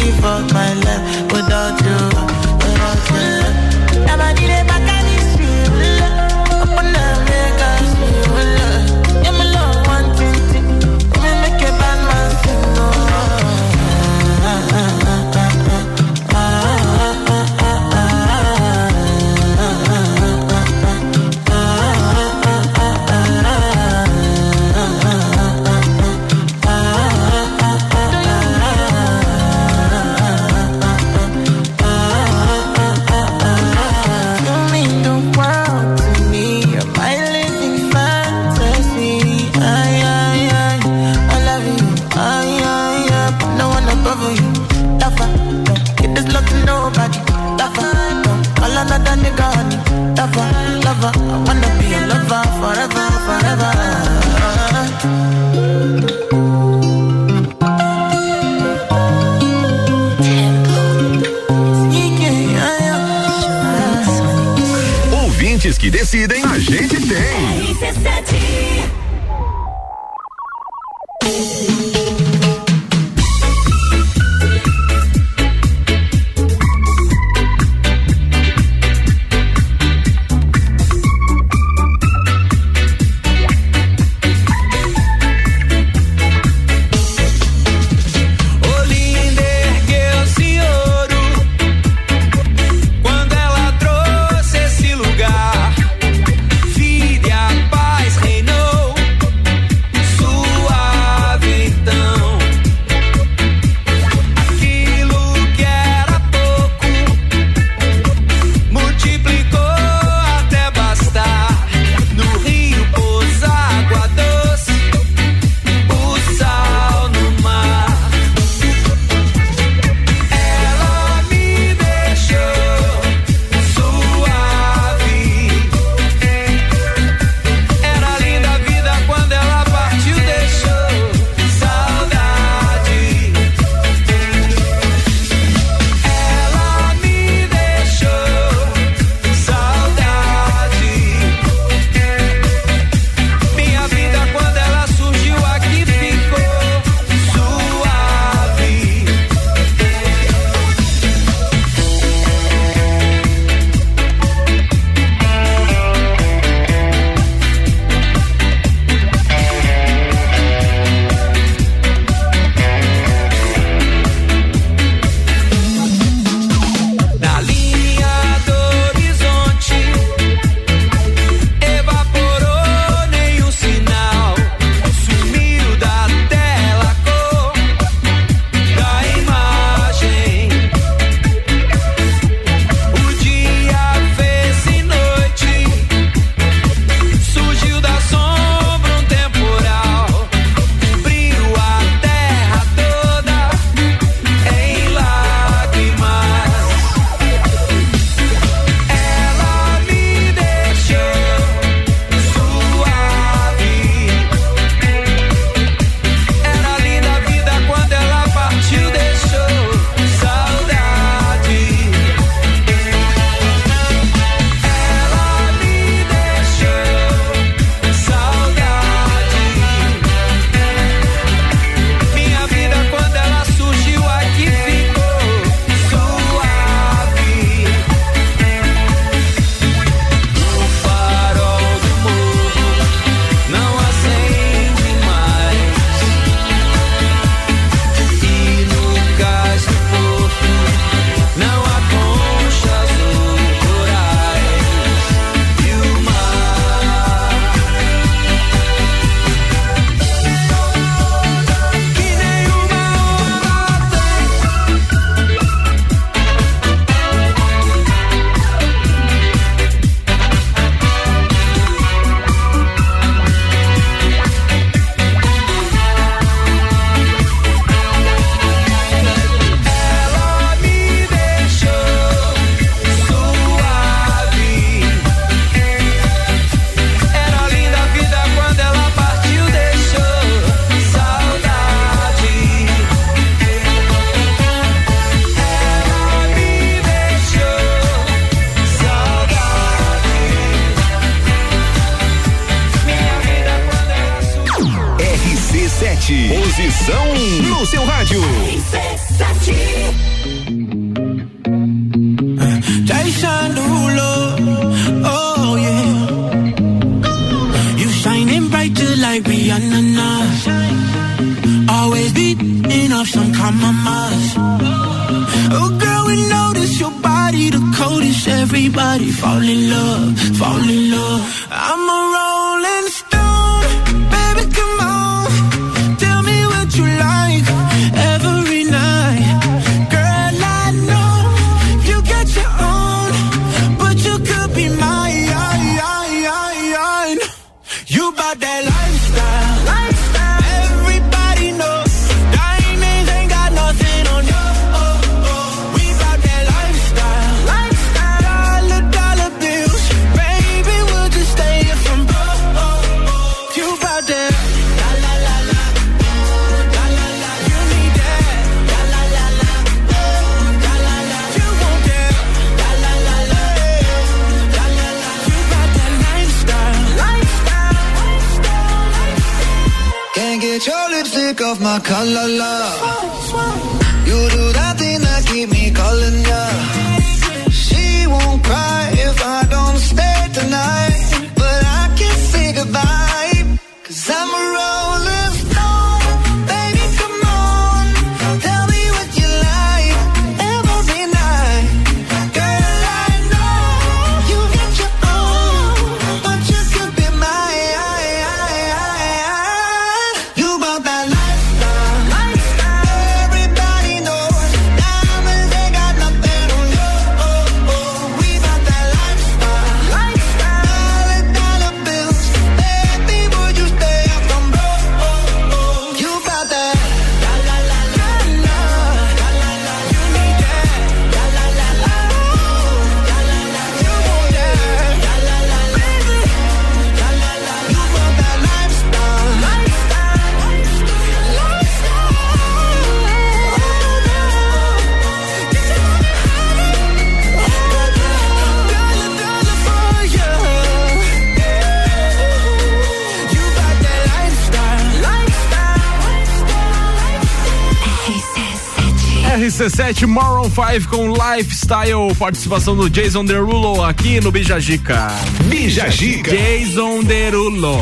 RC7 Maroon 5 com Lifestyle, participação do Jason Derulo aqui no Bijagica. Bijagica. Jason Derulo.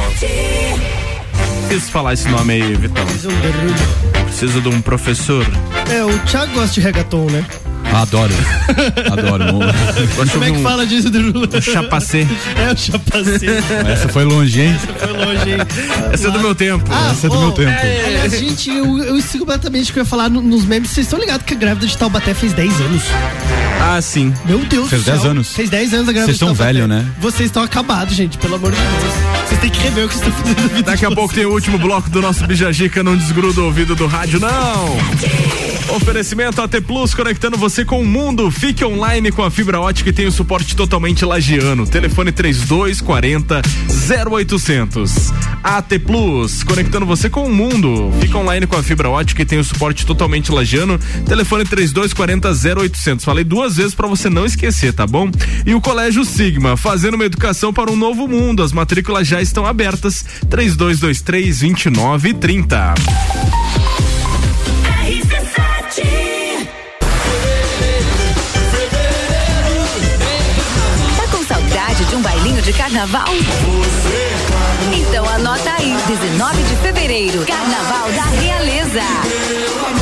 Preciso falar esse nome aí, Vitão. Preciso de um professor. É, o Thiago gosta de reggaeton, né? Adoro. Adoro. Como é que fala disso, Derulo? Um chapacê. É, o chapacê. Essa foi longe, hein? Essa foi longe, hein? Essa é do meu tempo. Ah, Essa é do meu tempo. é, aliás, gente, eu, eu esqueci completamente o que eu ia falar no- nos memes. Vocês estão ligados que a grávida de Taubaté fez 10 anos? Ah, sim. Meu Deus Fez do céu. 10 anos. Fez 10 anos a grávida Vocês estão velho, né? Vocês estão acabados, gente, pelo amor de Deus. Vocês têm que rever o que vocês estão fazendo na vida Daqui a pouco tem o último bloco do nosso Bijagica, não desgruda o ouvido do rádio, não. Oferecimento AT Plus, conectando você com o mundo. Fique online com a fibra ótica e tem o suporte totalmente lagiano. Telefone 3240 0800. AT Plus, conectando você com o mundo. Fica online com a fibra ótica e tem o suporte totalmente lagiano. Telefone 3240 0800. Falei duas vezes para você não esquecer, tá bom? E o Colégio Sigma, fazendo uma educação para um novo mundo. As matrículas já estão abertas. 3223 2930. De carnaval? Então anota aí, 19 de fevereiro, Carnaval da Realeza.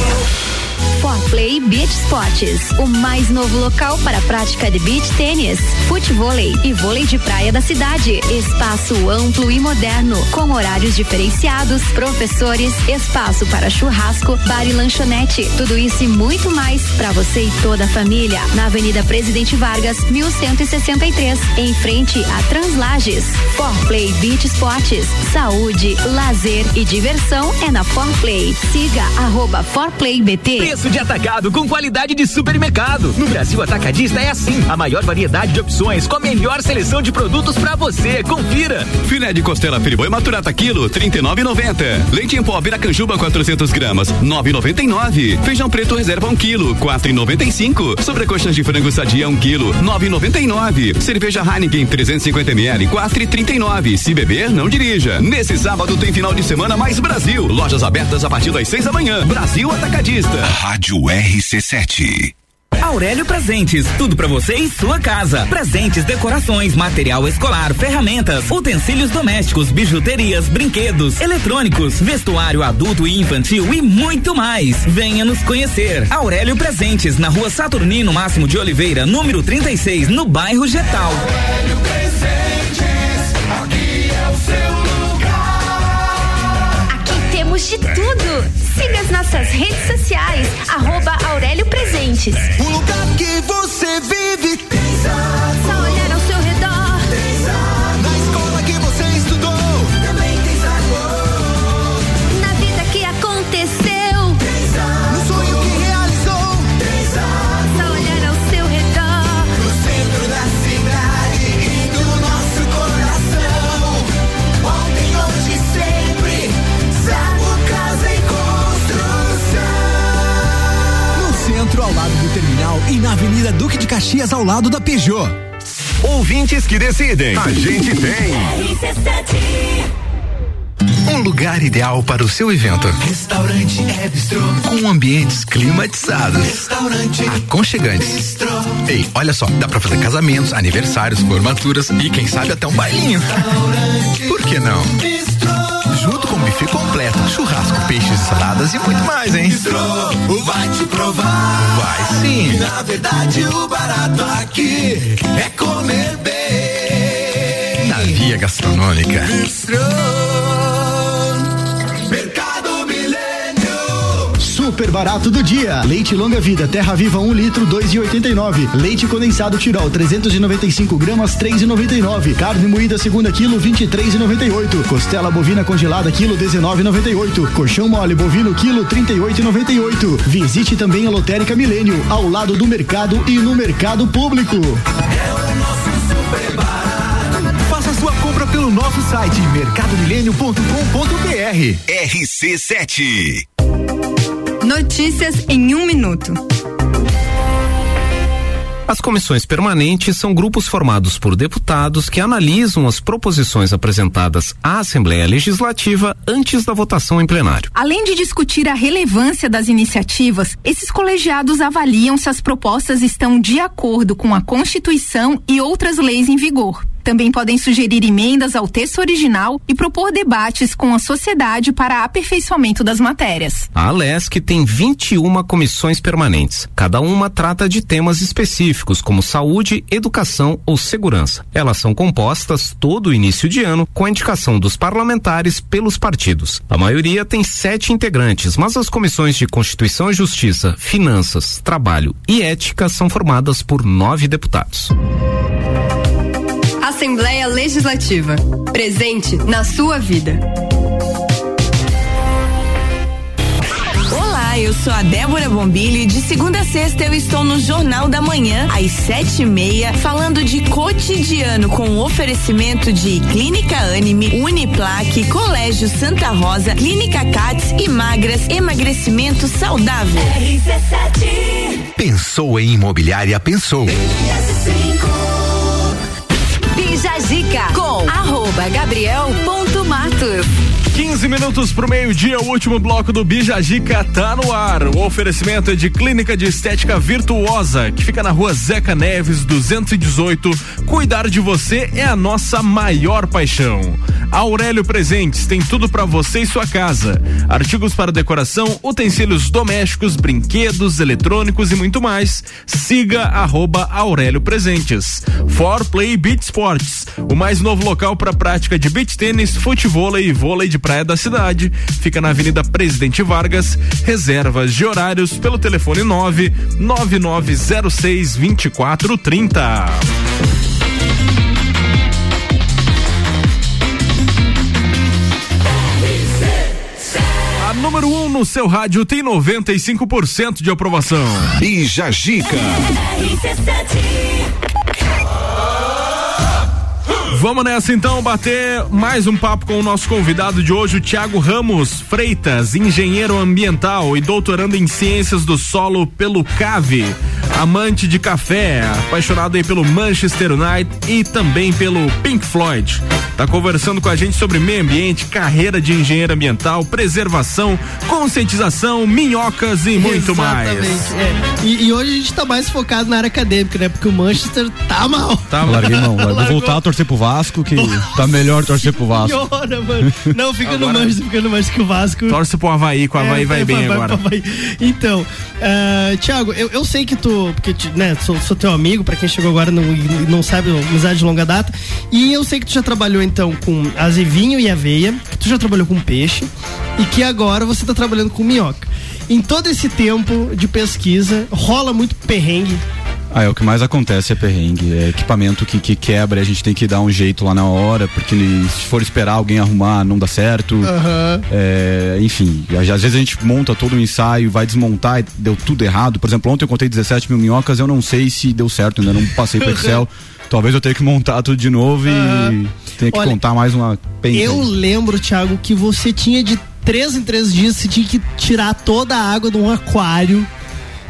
Forplay Beach Sports, o mais novo local para a prática de beach tênis, futevôlei e vôlei de praia da cidade. Espaço amplo e moderno, com horários diferenciados, professores, espaço para churrasco, bar e lanchonete. Tudo isso e muito mais para você e toda a família. Na Avenida Presidente Vargas, 1163, em frente a Translages. Forplay Beach Sports, saúde, lazer e diversão é na Forplay. Siga arroba ForplayBT. Preço Preço de atacado com qualidade de supermercado. No Brasil Atacadista é assim. A maior variedade de opções com a melhor seleção de produtos para você. Confira. Filé de costela Friboi Maturata quilo, 39,90. Leite em pó Viracanjuba 400 gramas, 9,99. Feijão preto reserva 1 um quilo, 4,95. Sobrecoxas de frango sadia 1 um quilo, 9,99. Cerveja Heineken 350 ml, 4,39. Se beber, não dirija. Nesse sábado tem final de semana mais Brasil. Lojas abertas a partir das 6 da manhã. Brasil Atacadista. Rádio RC7. Aurélio Presentes, tudo para você e sua casa. Presentes, decorações, material escolar, ferramentas, utensílios domésticos, bijuterias, brinquedos, eletrônicos, vestuário adulto e infantil e muito mais. Venha nos conhecer. Aurélio Presentes, na rua Saturnino Máximo de Oliveira, número 36, no bairro Getal. Aurélio Presentes, aqui é o seu temos de tudo. Siga as nossas redes sociais, arroba Aurélio Presentes. O lugar que você vive tem e na Avenida Duque de Caxias, ao lado da Peugeot. Ouvintes que decidem. A gente tem. Um lugar ideal para o seu evento. Restaurante é bistrô. Com ambientes climatizados. Restaurante Aconchegantes. bistrô. Ei, olha só, dá pra fazer casamentos, aniversários, formaturas e quem sabe até um bailinho. Por que não? Junto com buffet completo, churrasco, peixes, saladas e muito mais, hein? Bistrô, vai te provar. Vai sim. Na verdade, o barato aqui é comer bem. Na via gastronômica. Bistrô, Super barato do dia. Leite longa vida, terra viva 1 litro, 2,89. Leite condensado Tirol, 395 gramas, 3,99. Carne moída segunda quilo, 23,98. Costela bovina congelada quilo, 19,98. Colchão mole bovino quilo, 38,98. Visite também a Lotérica Milênio, ao lado do mercado e no mercado público. Faça sua compra pelo nosso site mercadomilênio.com.br. RC7. Notícias em um minuto. As comissões permanentes são grupos formados por deputados que analisam as proposições apresentadas à Assembleia Legislativa antes da votação em plenário. Além de discutir a relevância das iniciativas, esses colegiados avaliam se as propostas estão de acordo com a Constituição e outras leis em vigor. Também podem sugerir emendas ao texto original e propor debates com a sociedade para aperfeiçoamento das matérias. A Alesc tem 21 comissões permanentes. Cada uma trata de temas específicos, como saúde, educação ou segurança. Elas são compostas todo início de ano com a indicação dos parlamentares pelos partidos. A maioria tem sete integrantes, mas as comissões de Constituição e Justiça, Finanças, Trabalho e Ética são formadas por nove deputados. Assembleia Legislativa. Presente na sua vida. Olá, eu sou a Débora Bombilho e de segunda a sexta eu estou no Jornal da Manhã, às sete e meia, falando de cotidiano com oferecimento de Clínica Anime, Uniplaque, Colégio Santa Rosa, Clínica Cats e Magras, emagrecimento saudável. Pensou em imobiliária, pensou. Jajica com arroba gabriel.matos. 15 minutos pro meio-dia, o último bloco do Bijazica tá no ar. O oferecimento é de Clínica de Estética Virtuosa, que fica na rua Zeca Neves, 218. Cuidar de você é a nossa maior paixão. Aurélio Presentes tem tudo para você e sua casa: artigos para decoração, utensílios domésticos, brinquedos, eletrônicos e muito mais. Siga arroba Aurélio Presentes. For Play Beat Sport Sports, o mais novo local para prática de beach tênis, futevôlei e vôlei de praia da cidade. Fica na Avenida Presidente Vargas. Reservas de horários pelo telefone 9 9906 2430. A número 1 um no seu rádio tem 95% de aprovação. Bija Gica. Vamos nessa então bater mais um papo com o nosso convidado de hoje, o Tiago Ramos Freitas, engenheiro ambiental e doutorando em ciências do solo pelo CAVE, amante de café, apaixonado aí pelo Manchester United e também pelo Pink Floyd. Tá conversando com a gente sobre meio ambiente, carreira de engenheiro ambiental, preservação, conscientização, minhocas e muito mais. Exatamente, é. E, e hoje a gente tá mais focado na área acadêmica, né? Porque o Manchester tá mal. Tá Larguei mão, vou voltar a torcer pro Vasco, que tá melhor torcer pro Vasco. Senhora, mano. Não, fica no Manchester, fica no Manchester que o Vasco. Torce pro Havaí, com o Havaí vai, bem agora. pro Havaí. Então, uh, Thiago, eu, eu sei que tu, porque, né, sou, sou teu amigo, pra quem chegou agora não, e não sabe, amizade de longa data, e eu sei que tu já trabalhou então com azevinho e aveia, que tu já trabalhou com peixe, e que agora você tá trabalhando com minhoca. Em todo esse tempo de pesquisa, rola muito perrengue ah, é o que mais acontece é perrengue. É equipamento que, que quebra e a gente tem que dar um jeito lá na hora, porque se for esperar alguém arrumar, não dá certo. Uhum. É, enfim, às vezes a gente monta todo um ensaio, vai desmontar e deu tudo errado. Por exemplo, ontem eu contei 17 mil minhocas, eu não sei se deu certo, ainda não passei pro Excel. Talvez eu tenha que montar tudo de novo e tenha que Olha, contar mais uma penca. Eu lembro, Thiago, que você tinha de três em três dias, você tinha que tirar toda a água de um aquário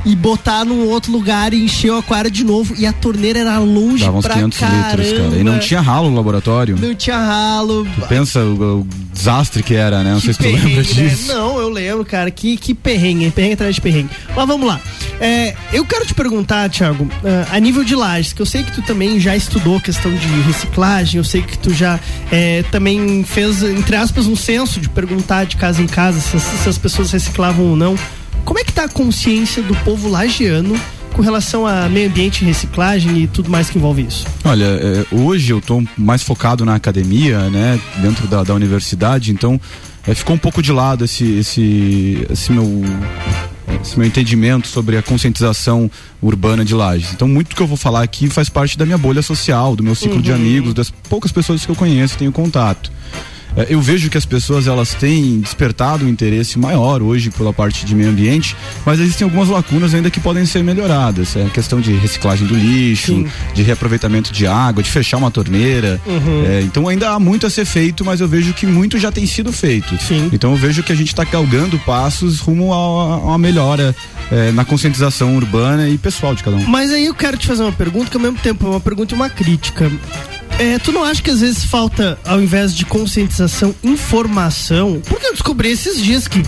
e botar num outro lugar e encher o aquário de novo. E a torneira era longe Dava uns pra 500 caramba. litros, cara. E não tinha ralo no laboratório. Não tinha ralo. Tu pensa o, o desastre que era, né? Não sei se tu lembra né? disso. Não, eu lembro, cara. Que, que perrengue, perrengue atrás de perrengue. Mas vamos lá. É, eu quero te perguntar, Thiago, ah, a nível de lajes, que eu sei que tu também já estudou questão de reciclagem, eu sei que tu já é, também fez, entre aspas, um censo de perguntar de casa em casa se, se as pessoas reciclavam ou não. Como é que tá a consciência do povo lagiano com relação a meio ambiente, reciclagem e tudo mais que envolve isso? Olha, é, hoje eu tô mais focado na academia, né? Dentro da, da universidade, então é, ficou um pouco de lado esse, esse, esse meu esse meu entendimento sobre a conscientização urbana de lajes. Então, muito do que eu vou falar aqui faz parte da minha bolha social, do meu ciclo de Uhum. amigos, das poucas pessoas que eu conheço, tenho contato. É, Eu vejo que as pessoas elas têm despertado um interesse maior hoje pela parte de meio ambiente, mas existem algumas lacunas ainda que podem ser melhoradas. É a questão de reciclagem do lixo, de reaproveitamento de água, de fechar uma torneira. Uhum. É, então ainda há muito a ser feito, mas eu vejo que muito já tem sido feito. Então eu vejo que a gente está galgando passos rumo a, a uma melhora é, na conscientização urbana e pessoal de cada um. Mas aí eu quero te fazer uma pergunta que ao mesmo tempo é uma pergunta e uma crítica. É, tu não acha que às vezes falta, ao invés de conscientização, informação? Porque eu descobri esses dias que,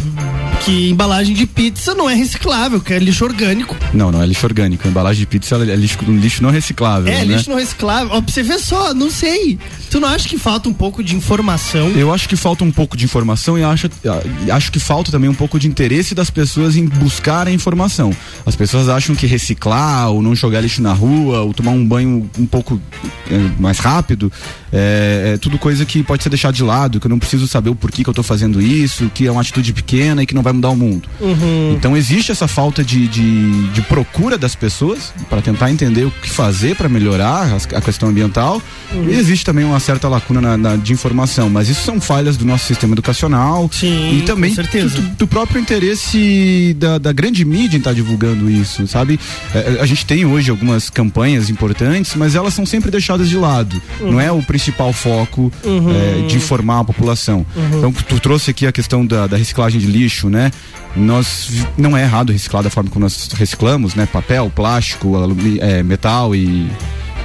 que embalagem de pizza não é reciclável, que é lixo orgânico. Não, não é lixo orgânico. A embalagem de pizza é lixo, lixo não reciclável. É, né? lixo não reciclável. Ó, pra você ver só, não sei. Tu não acha que falta um pouco de informação? Eu acho que falta um pouco de informação e acho, ah, acho que falta também um pouco de interesse das pessoas em buscar a informação. As pessoas acham que reciclar, ou não jogar lixo na rua, ou tomar um banho um pouco eh, mais rápido, é, é tudo coisa que pode ser deixado de lado, que eu não preciso saber o porquê que eu tô fazendo isso, que é uma atitude pequena e que não vai mudar o mundo. Uhum. Então existe essa falta de, de, de procura das pessoas para tentar entender o que fazer para melhorar as- a questão ambiental. Uhum. E existe também uma certa lacuna na, na- de informação, mas isso são falhas do nosso sistema educacional e também do, do próprio interesse da, da grande mídia em estar divulgando isso, sabe? É, a gente tem hoje algumas campanhas importantes, mas elas são sempre deixadas de lado. Uhum. Não é o principal foco Uhum. é, de informar a população. Uhum. Então, tu trouxe aqui a questão da, da reciclagem de lixo, né? Nós não é errado reciclar da forma como nós reciclamos, né? Papel, plástico, alumi- é, metal e,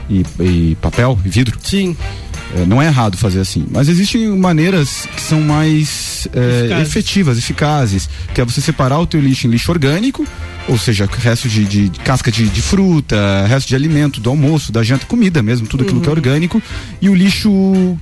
e, e papel e vidro. Sim. Não é errado fazer assim, mas existem maneiras que são mais é, Eficazes. efetivas, eficazes, que é você separar o teu lixo em lixo orgânico, ou seja, resto de, de- de casca de, de fruta, resto de alimento, do almoço, da janta, comida mesmo, tudo aquilo que é Uhum. orgânico, e o lixo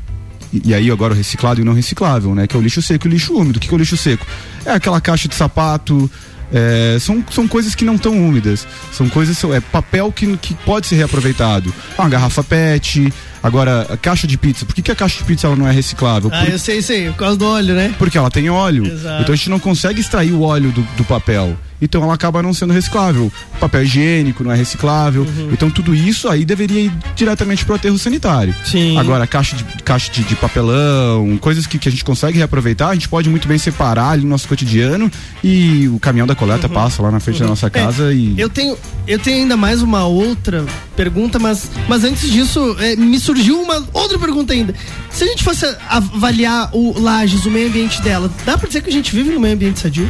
e aí agora o reciclado e não reciclável, né? Que é o lixo seco e o lixo úmido. O que, que é o lixo seco? É aquela caixa de sapato. é, são, são coisas que não estão úmidas. São coisas. É papel que, que pode ser reaproveitado. Uma garrafa PET. Agora, a caixa de pizza. Por que, que a caixa de pizza ela não é reciclável? Ah, Por- eu sei, sei, por causa do óleo, né? porque ela tem óleo. Exato. Então a gente não consegue extrair o óleo do, do papel. Então ela acaba não sendo reciclável. Papel higiênico não é reciclável. Uhum. Então tudo isso aí deveria ir diretamente pro aterro sanitário. Sim. Agora, caixa de, caixa de, de papelão, coisas que, que a gente consegue reaproveitar, a gente pode muito bem separar ali no nosso cotidiano e o caminhão da coleta passa lá na frente da nossa casa É, e. Eu tenho, eu tenho ainda mais uma outra pergunta, mas, mas antes disso, é, me surgiu uma outra pergunta ainda. Se a gente fosse avaliar o Lages, o meio ambiente dela, dá pra dizer que a gente vive no meio ambiente sadio?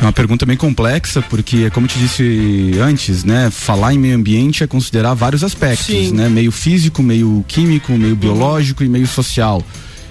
É uma pergunta bem complexa, porque, como eu te disse antes, né? Falar em meio ambiente é considerar vários aspectos, Sim. né? Meio físico, meio químico, meio biológico e meio social.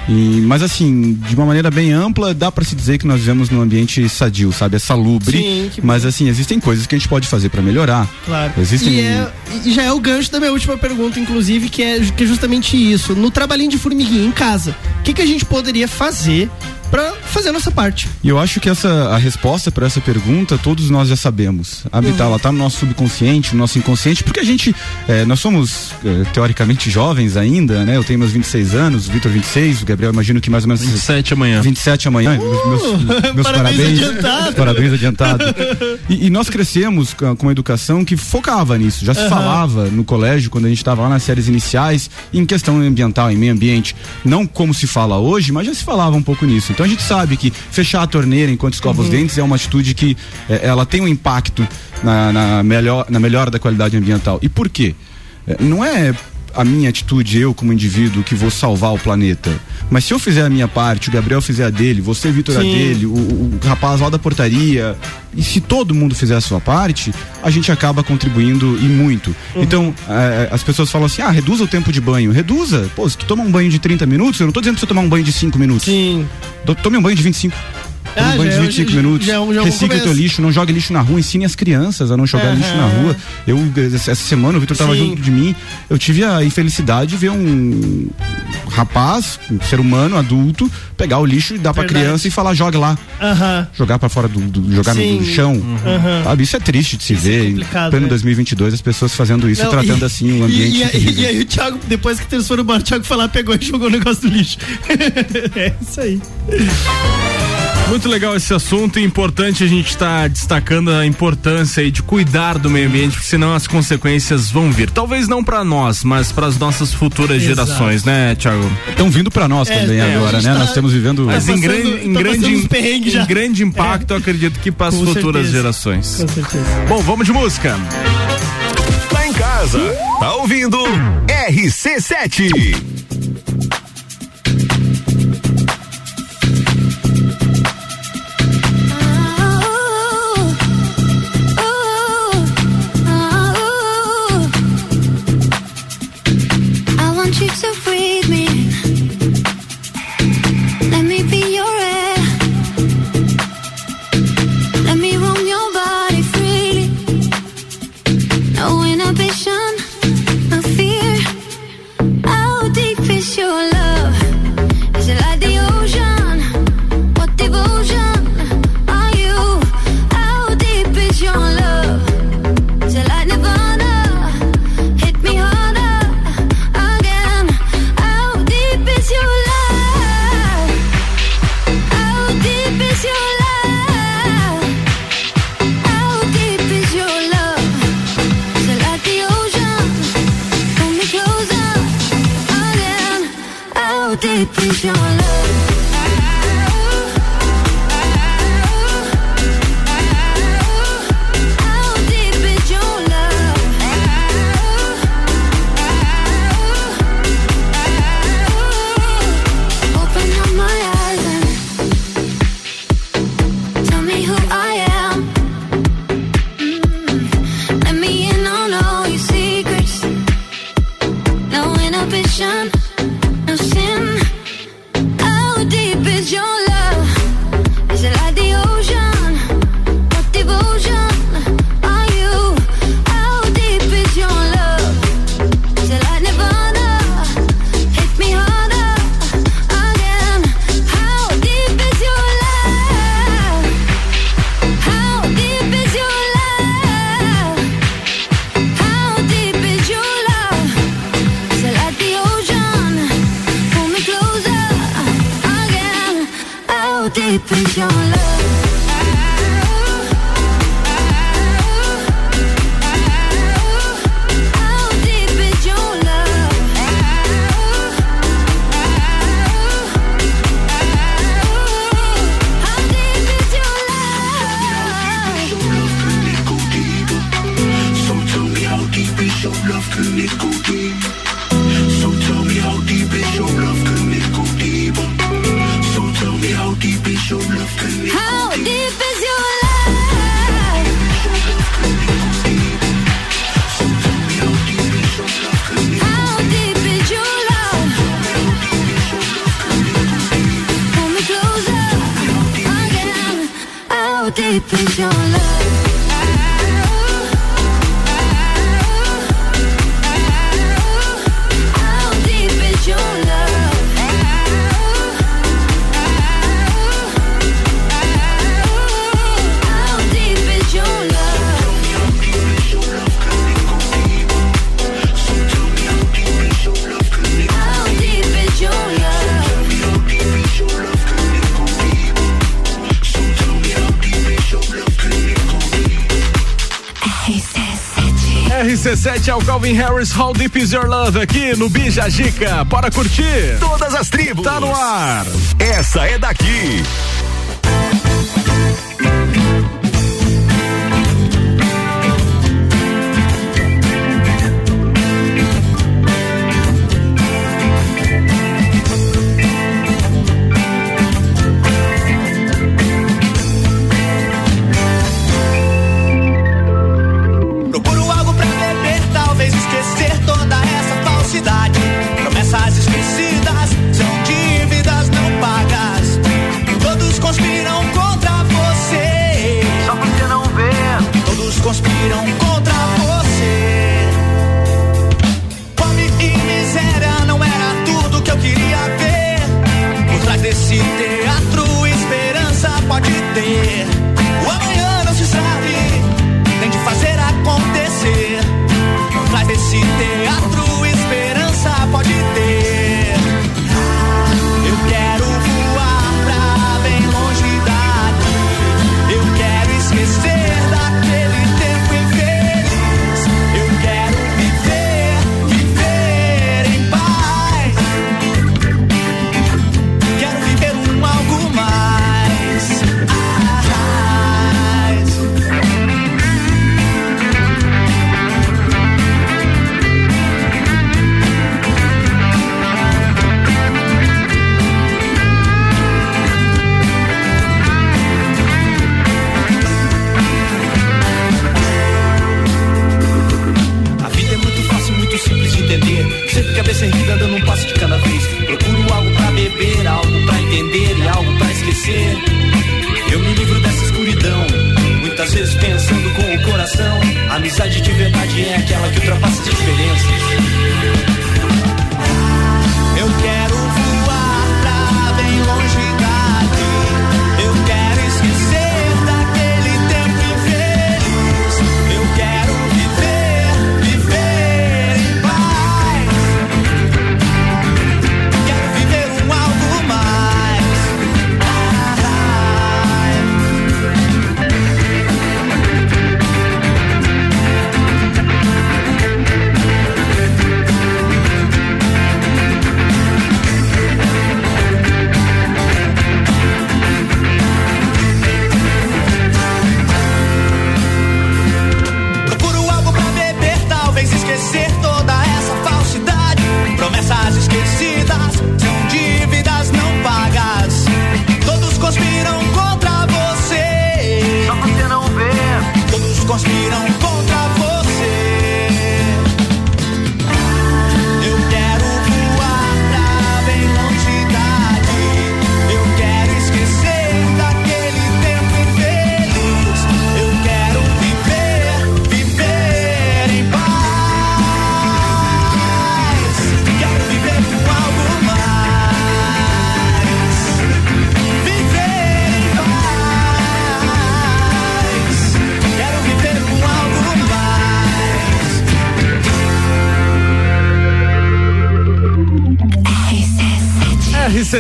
E, mas assim, de uma maneira bem ampla, dá para se dizer que nós vivemos num ambiente sadio, sabe? É salubre. Sim, mas assim, existem coisas que a gente pode fazer para melhorar. Claro. Existem. E, é- e já é o gancho da minha última pergunta, inclusive, que é, que é justamente isso. No trabalhinho de formiguinha em casa, o que, que a gente poderia fazer pra fazer a nossa parte? E eu acho que essa a resposta para essa pergunta todos nós já sabemos. A Uhum. ela tá no nosso subconsciente, no nosso inconsciente, porque a gente eh, nós somos eh, teoricamente jovens ainda, né? Eu tenho meus 26 anos, o Vitor 26, o Gabriel imagino que mais ou menos 27 amanhã. 27 amanhã. meus, meus- meus parabéns parabéns. adiantado. Parabéns adiantado. E, e nós crescemos com uma educação que focava nisso. Já se Aham. falava no colégio, quando a gente estava lá nas séries iniciais, em questão ambiental, em meio ambiente. Não como se fala hoje, mas já se falava um pouco nisso. Então a gente sabe que fechar a torneira enquanto escova os Uhum. dentes é uma atitude que eh, ela tem um impacto na, na, melhor, na melhora da qualidade ambiental. E por quê? Eh, Não é a minha atitude, eu como indivíduo, que vou salvar o planeta. Mas se eu fizer a minha parte, o Gabriel fizer a dele, você, Vitor, a dele, o, o rapaz lá da portaria, e se todo mundo fizer a sua parte, a gente acaba contribuindo e muito. Então, eh, as pessoas falam assim: ah, reduza o tempo de banho. Reduza. Pô, se tu toma um banho de 30 minutos, eu não tô dizendo pra você tomar um banho de 5 minutos. Sim. Tome um banho de 25. Ah, um banho de é- 25 já- minutos. já é já é um Recicle teu lixo, não jogue lixo na rua, ensine as crianças a não jogar Aham. lixo na rua. Eu, essa semana, o Vitor tava Sim. junto de mim, eu tive a infelicidade de ver um rapaz, um ser humano, adulto, pegar o lixo e dar pra Verdade. criança e falar, joga lá. Aham. Jogar pra fora do, do- jogar no, no chão. Aham. Sabe, isso é triste de se ver. Em complicado, pleno né? 2022, as pessoas fazendo isso, Não, tratando e- assim o ambiente. E, e, e aí o Thiago, depois que eles foram embora, o Thiago foi lá, pegou e jogou o negócio do lixo. é isso aí. Muito legal esse assunto e importante a gente estar destacando a importância aí de cuidar do meio ambiente, porque senão as consequências vão vir. Talvez não pra nós, mas para as nossas futuras Exato. gerações, né, Thiago? Estão vindo pra nós É, também é, agora, né? tá- Nós estamos vivendo. Mas Tá em passando- grande, em tá grande, passando em já. grande impacto, eu acredito que para as futuras certeza. gerações. Com certeza. Bom, vamos de música. Tá em casa, tá ouvindo RC7. Calvin Harris, How Deep Is Your Love aqui no Bija Gica. Bora curtir? Todas as tribos. Tá no ar. Essa é daqui.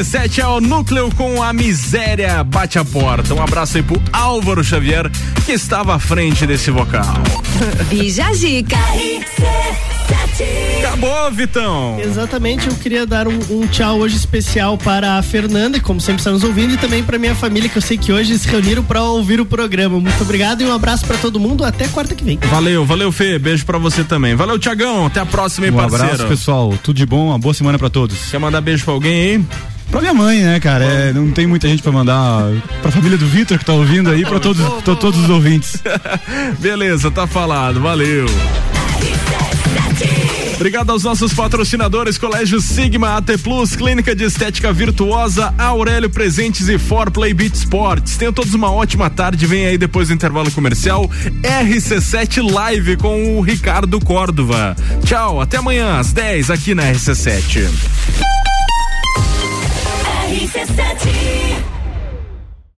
47 é o núcleo com a miséria bate a porta. Um abraço aí pro Álvaro Xavier, que estava à frente desse vocal. Bija Acabou, Vitão. Exatamente, eu queria dar um, um, tchau hoje especial para a Fernanda, que como sempre está nos ouvindo, e também para minha família, que eu sei que hoje se reuniram para ouvir o programa. Muito obrigado e um abraço para todo mundo. Até quarta que vem. Valeu, valeu, Fê. Beijo para você também. Valeu, Tiagão. Até a próxima, hein, um parceiro. Um abraço, pessoal. Tudo de bom, uma boa semana para todos. Quer mandar beijo para alguém aí? Pra minha mãe, né, cara? É, não tem muita gente pra mandar. Pra família do Vitor que tá ouvindo aí, pra todos, todos os ouvintes. Beleza, tá falado, valeu. Obrigado aos nossos patrocinadores, Colégio Sigma, AT Plus, Clínica de Estética Virtuosa, Aurélio Presentes e Forplay Beat Sports. Tenham todos uma ótima tarde, vem aí depois do intervalo comercial, RC7 Live com o Ricardo Córdova. Tchau, até amanhã às 10 aqui na RC7. RC7